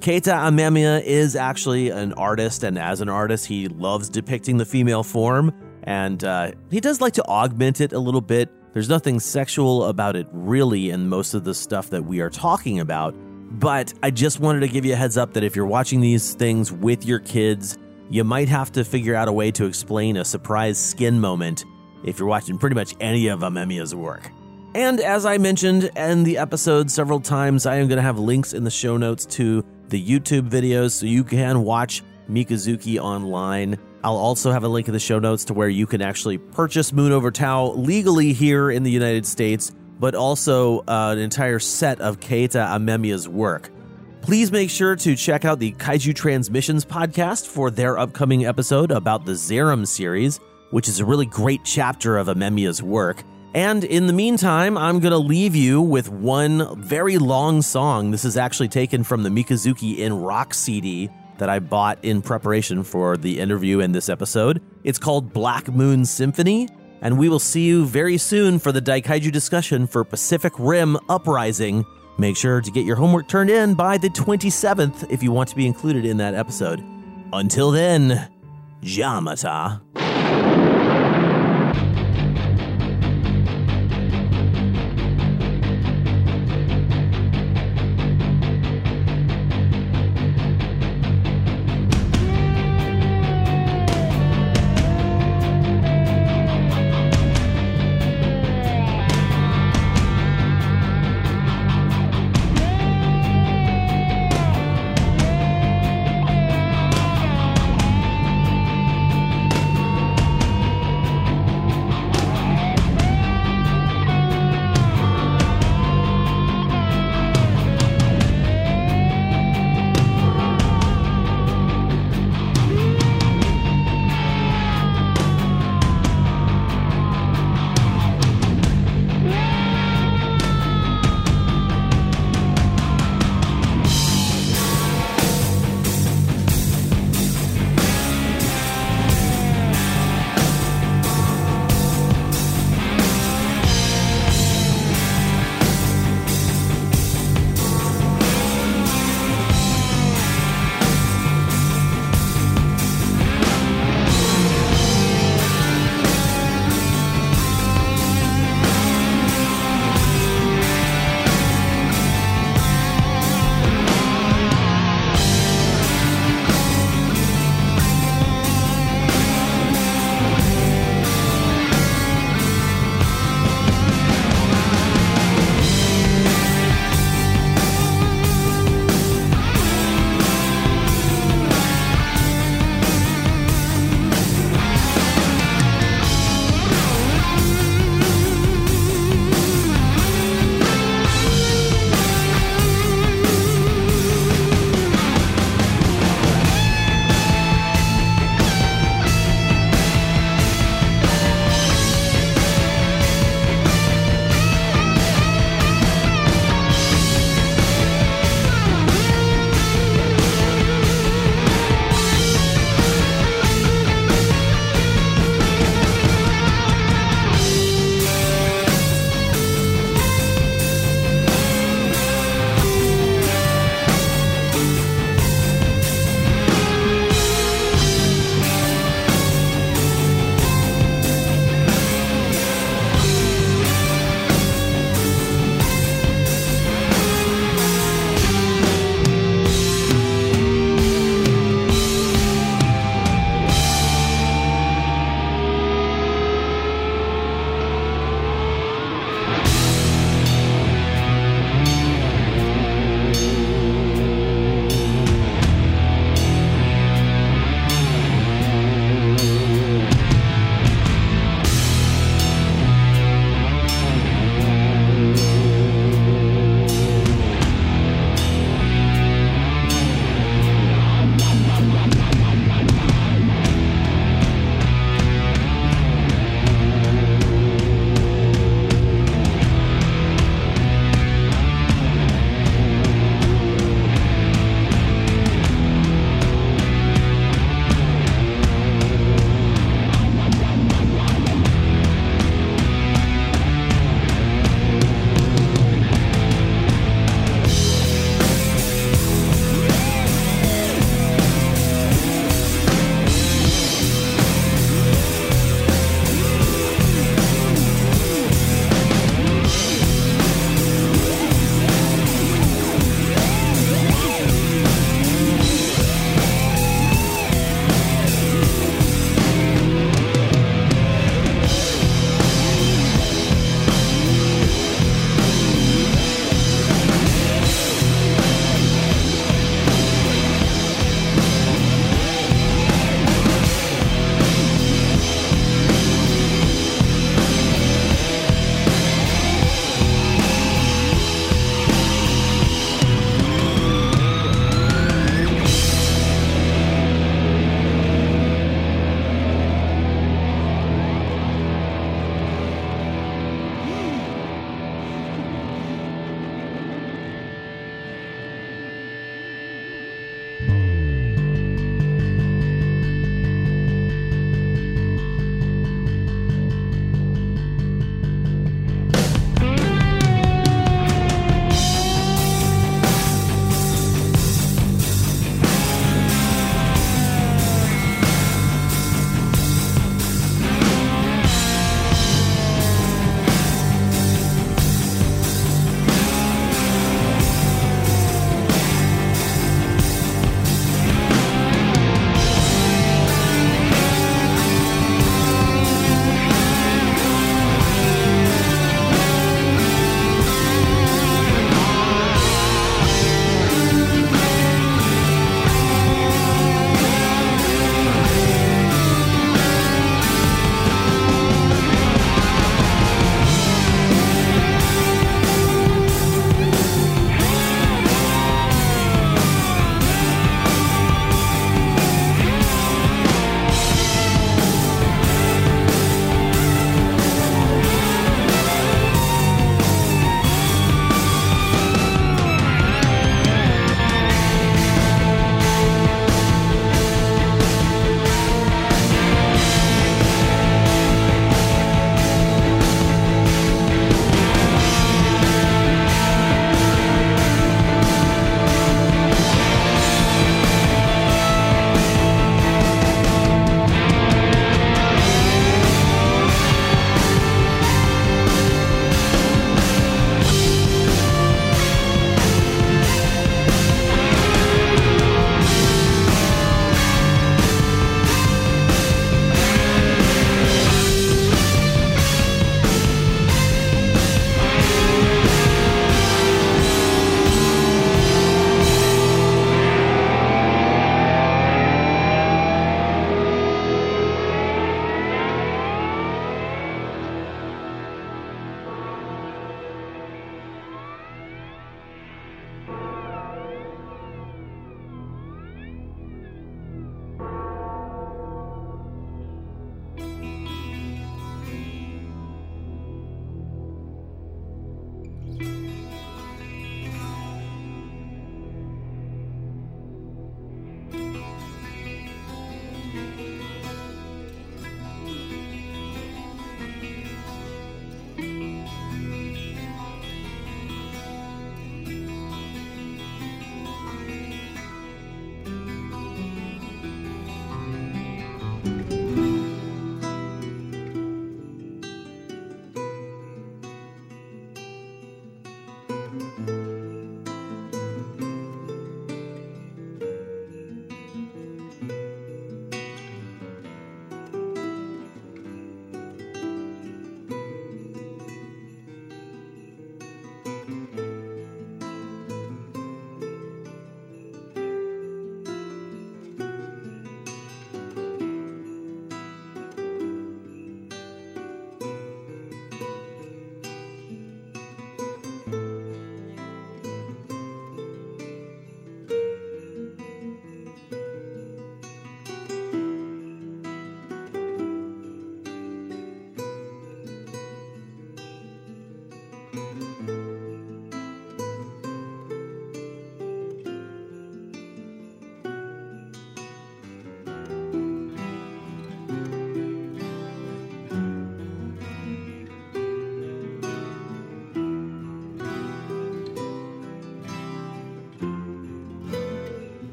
Keita Amemiya is actually an artist, and as an artist, he loves depicting the female form, and uh, he does like to augment it a little bit. There's nothing sexual about it really in most of the stuff that we are talking about, but I just wanted to give you a heads up that if you're watching these things with your kids, you might have to figure out a way to explain a surprise skin moment if you're watching pretty much any of Amemiya's work. And as I mentioned in the episode several times, I am going to have links in the show notes to the YouTube videos so you can watch Mikazuki online. I'll also have a link in the show notes to where you can actually purchase Moon Over Tao legally here in the United States, but also uh, an entire set of Keita Amemiya's work. Please make sure to check out the Kaiju Transmissions podcast for their upcoming episode about the Zeiram series, which is a really great chapter of Amemiya's work. And in the meantime, I'm going to leave you with one very long song. This is actually taken from the Mikazuki in Rock CD that I bought in preparation for the interview in this episode. It's called Black Moon Symphony, and we will see you very soon for the Daikaiju discussion for Pacific Rim Uprising. Make sure to get your homework turned in by the 27th if you want to be included in that episode. Until then, Jamata.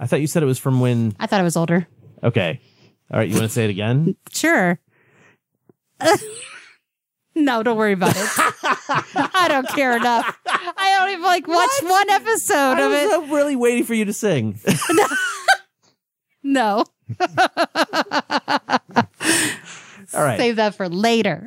I thought you said it was from when. I thought it was older. Okay. All right. You want to say it again? Sure. no, don't worry about it. I don't care enough. I don't even like watch one episode of I it. was uh, really waiting for you to sing. No, All right. save that for later.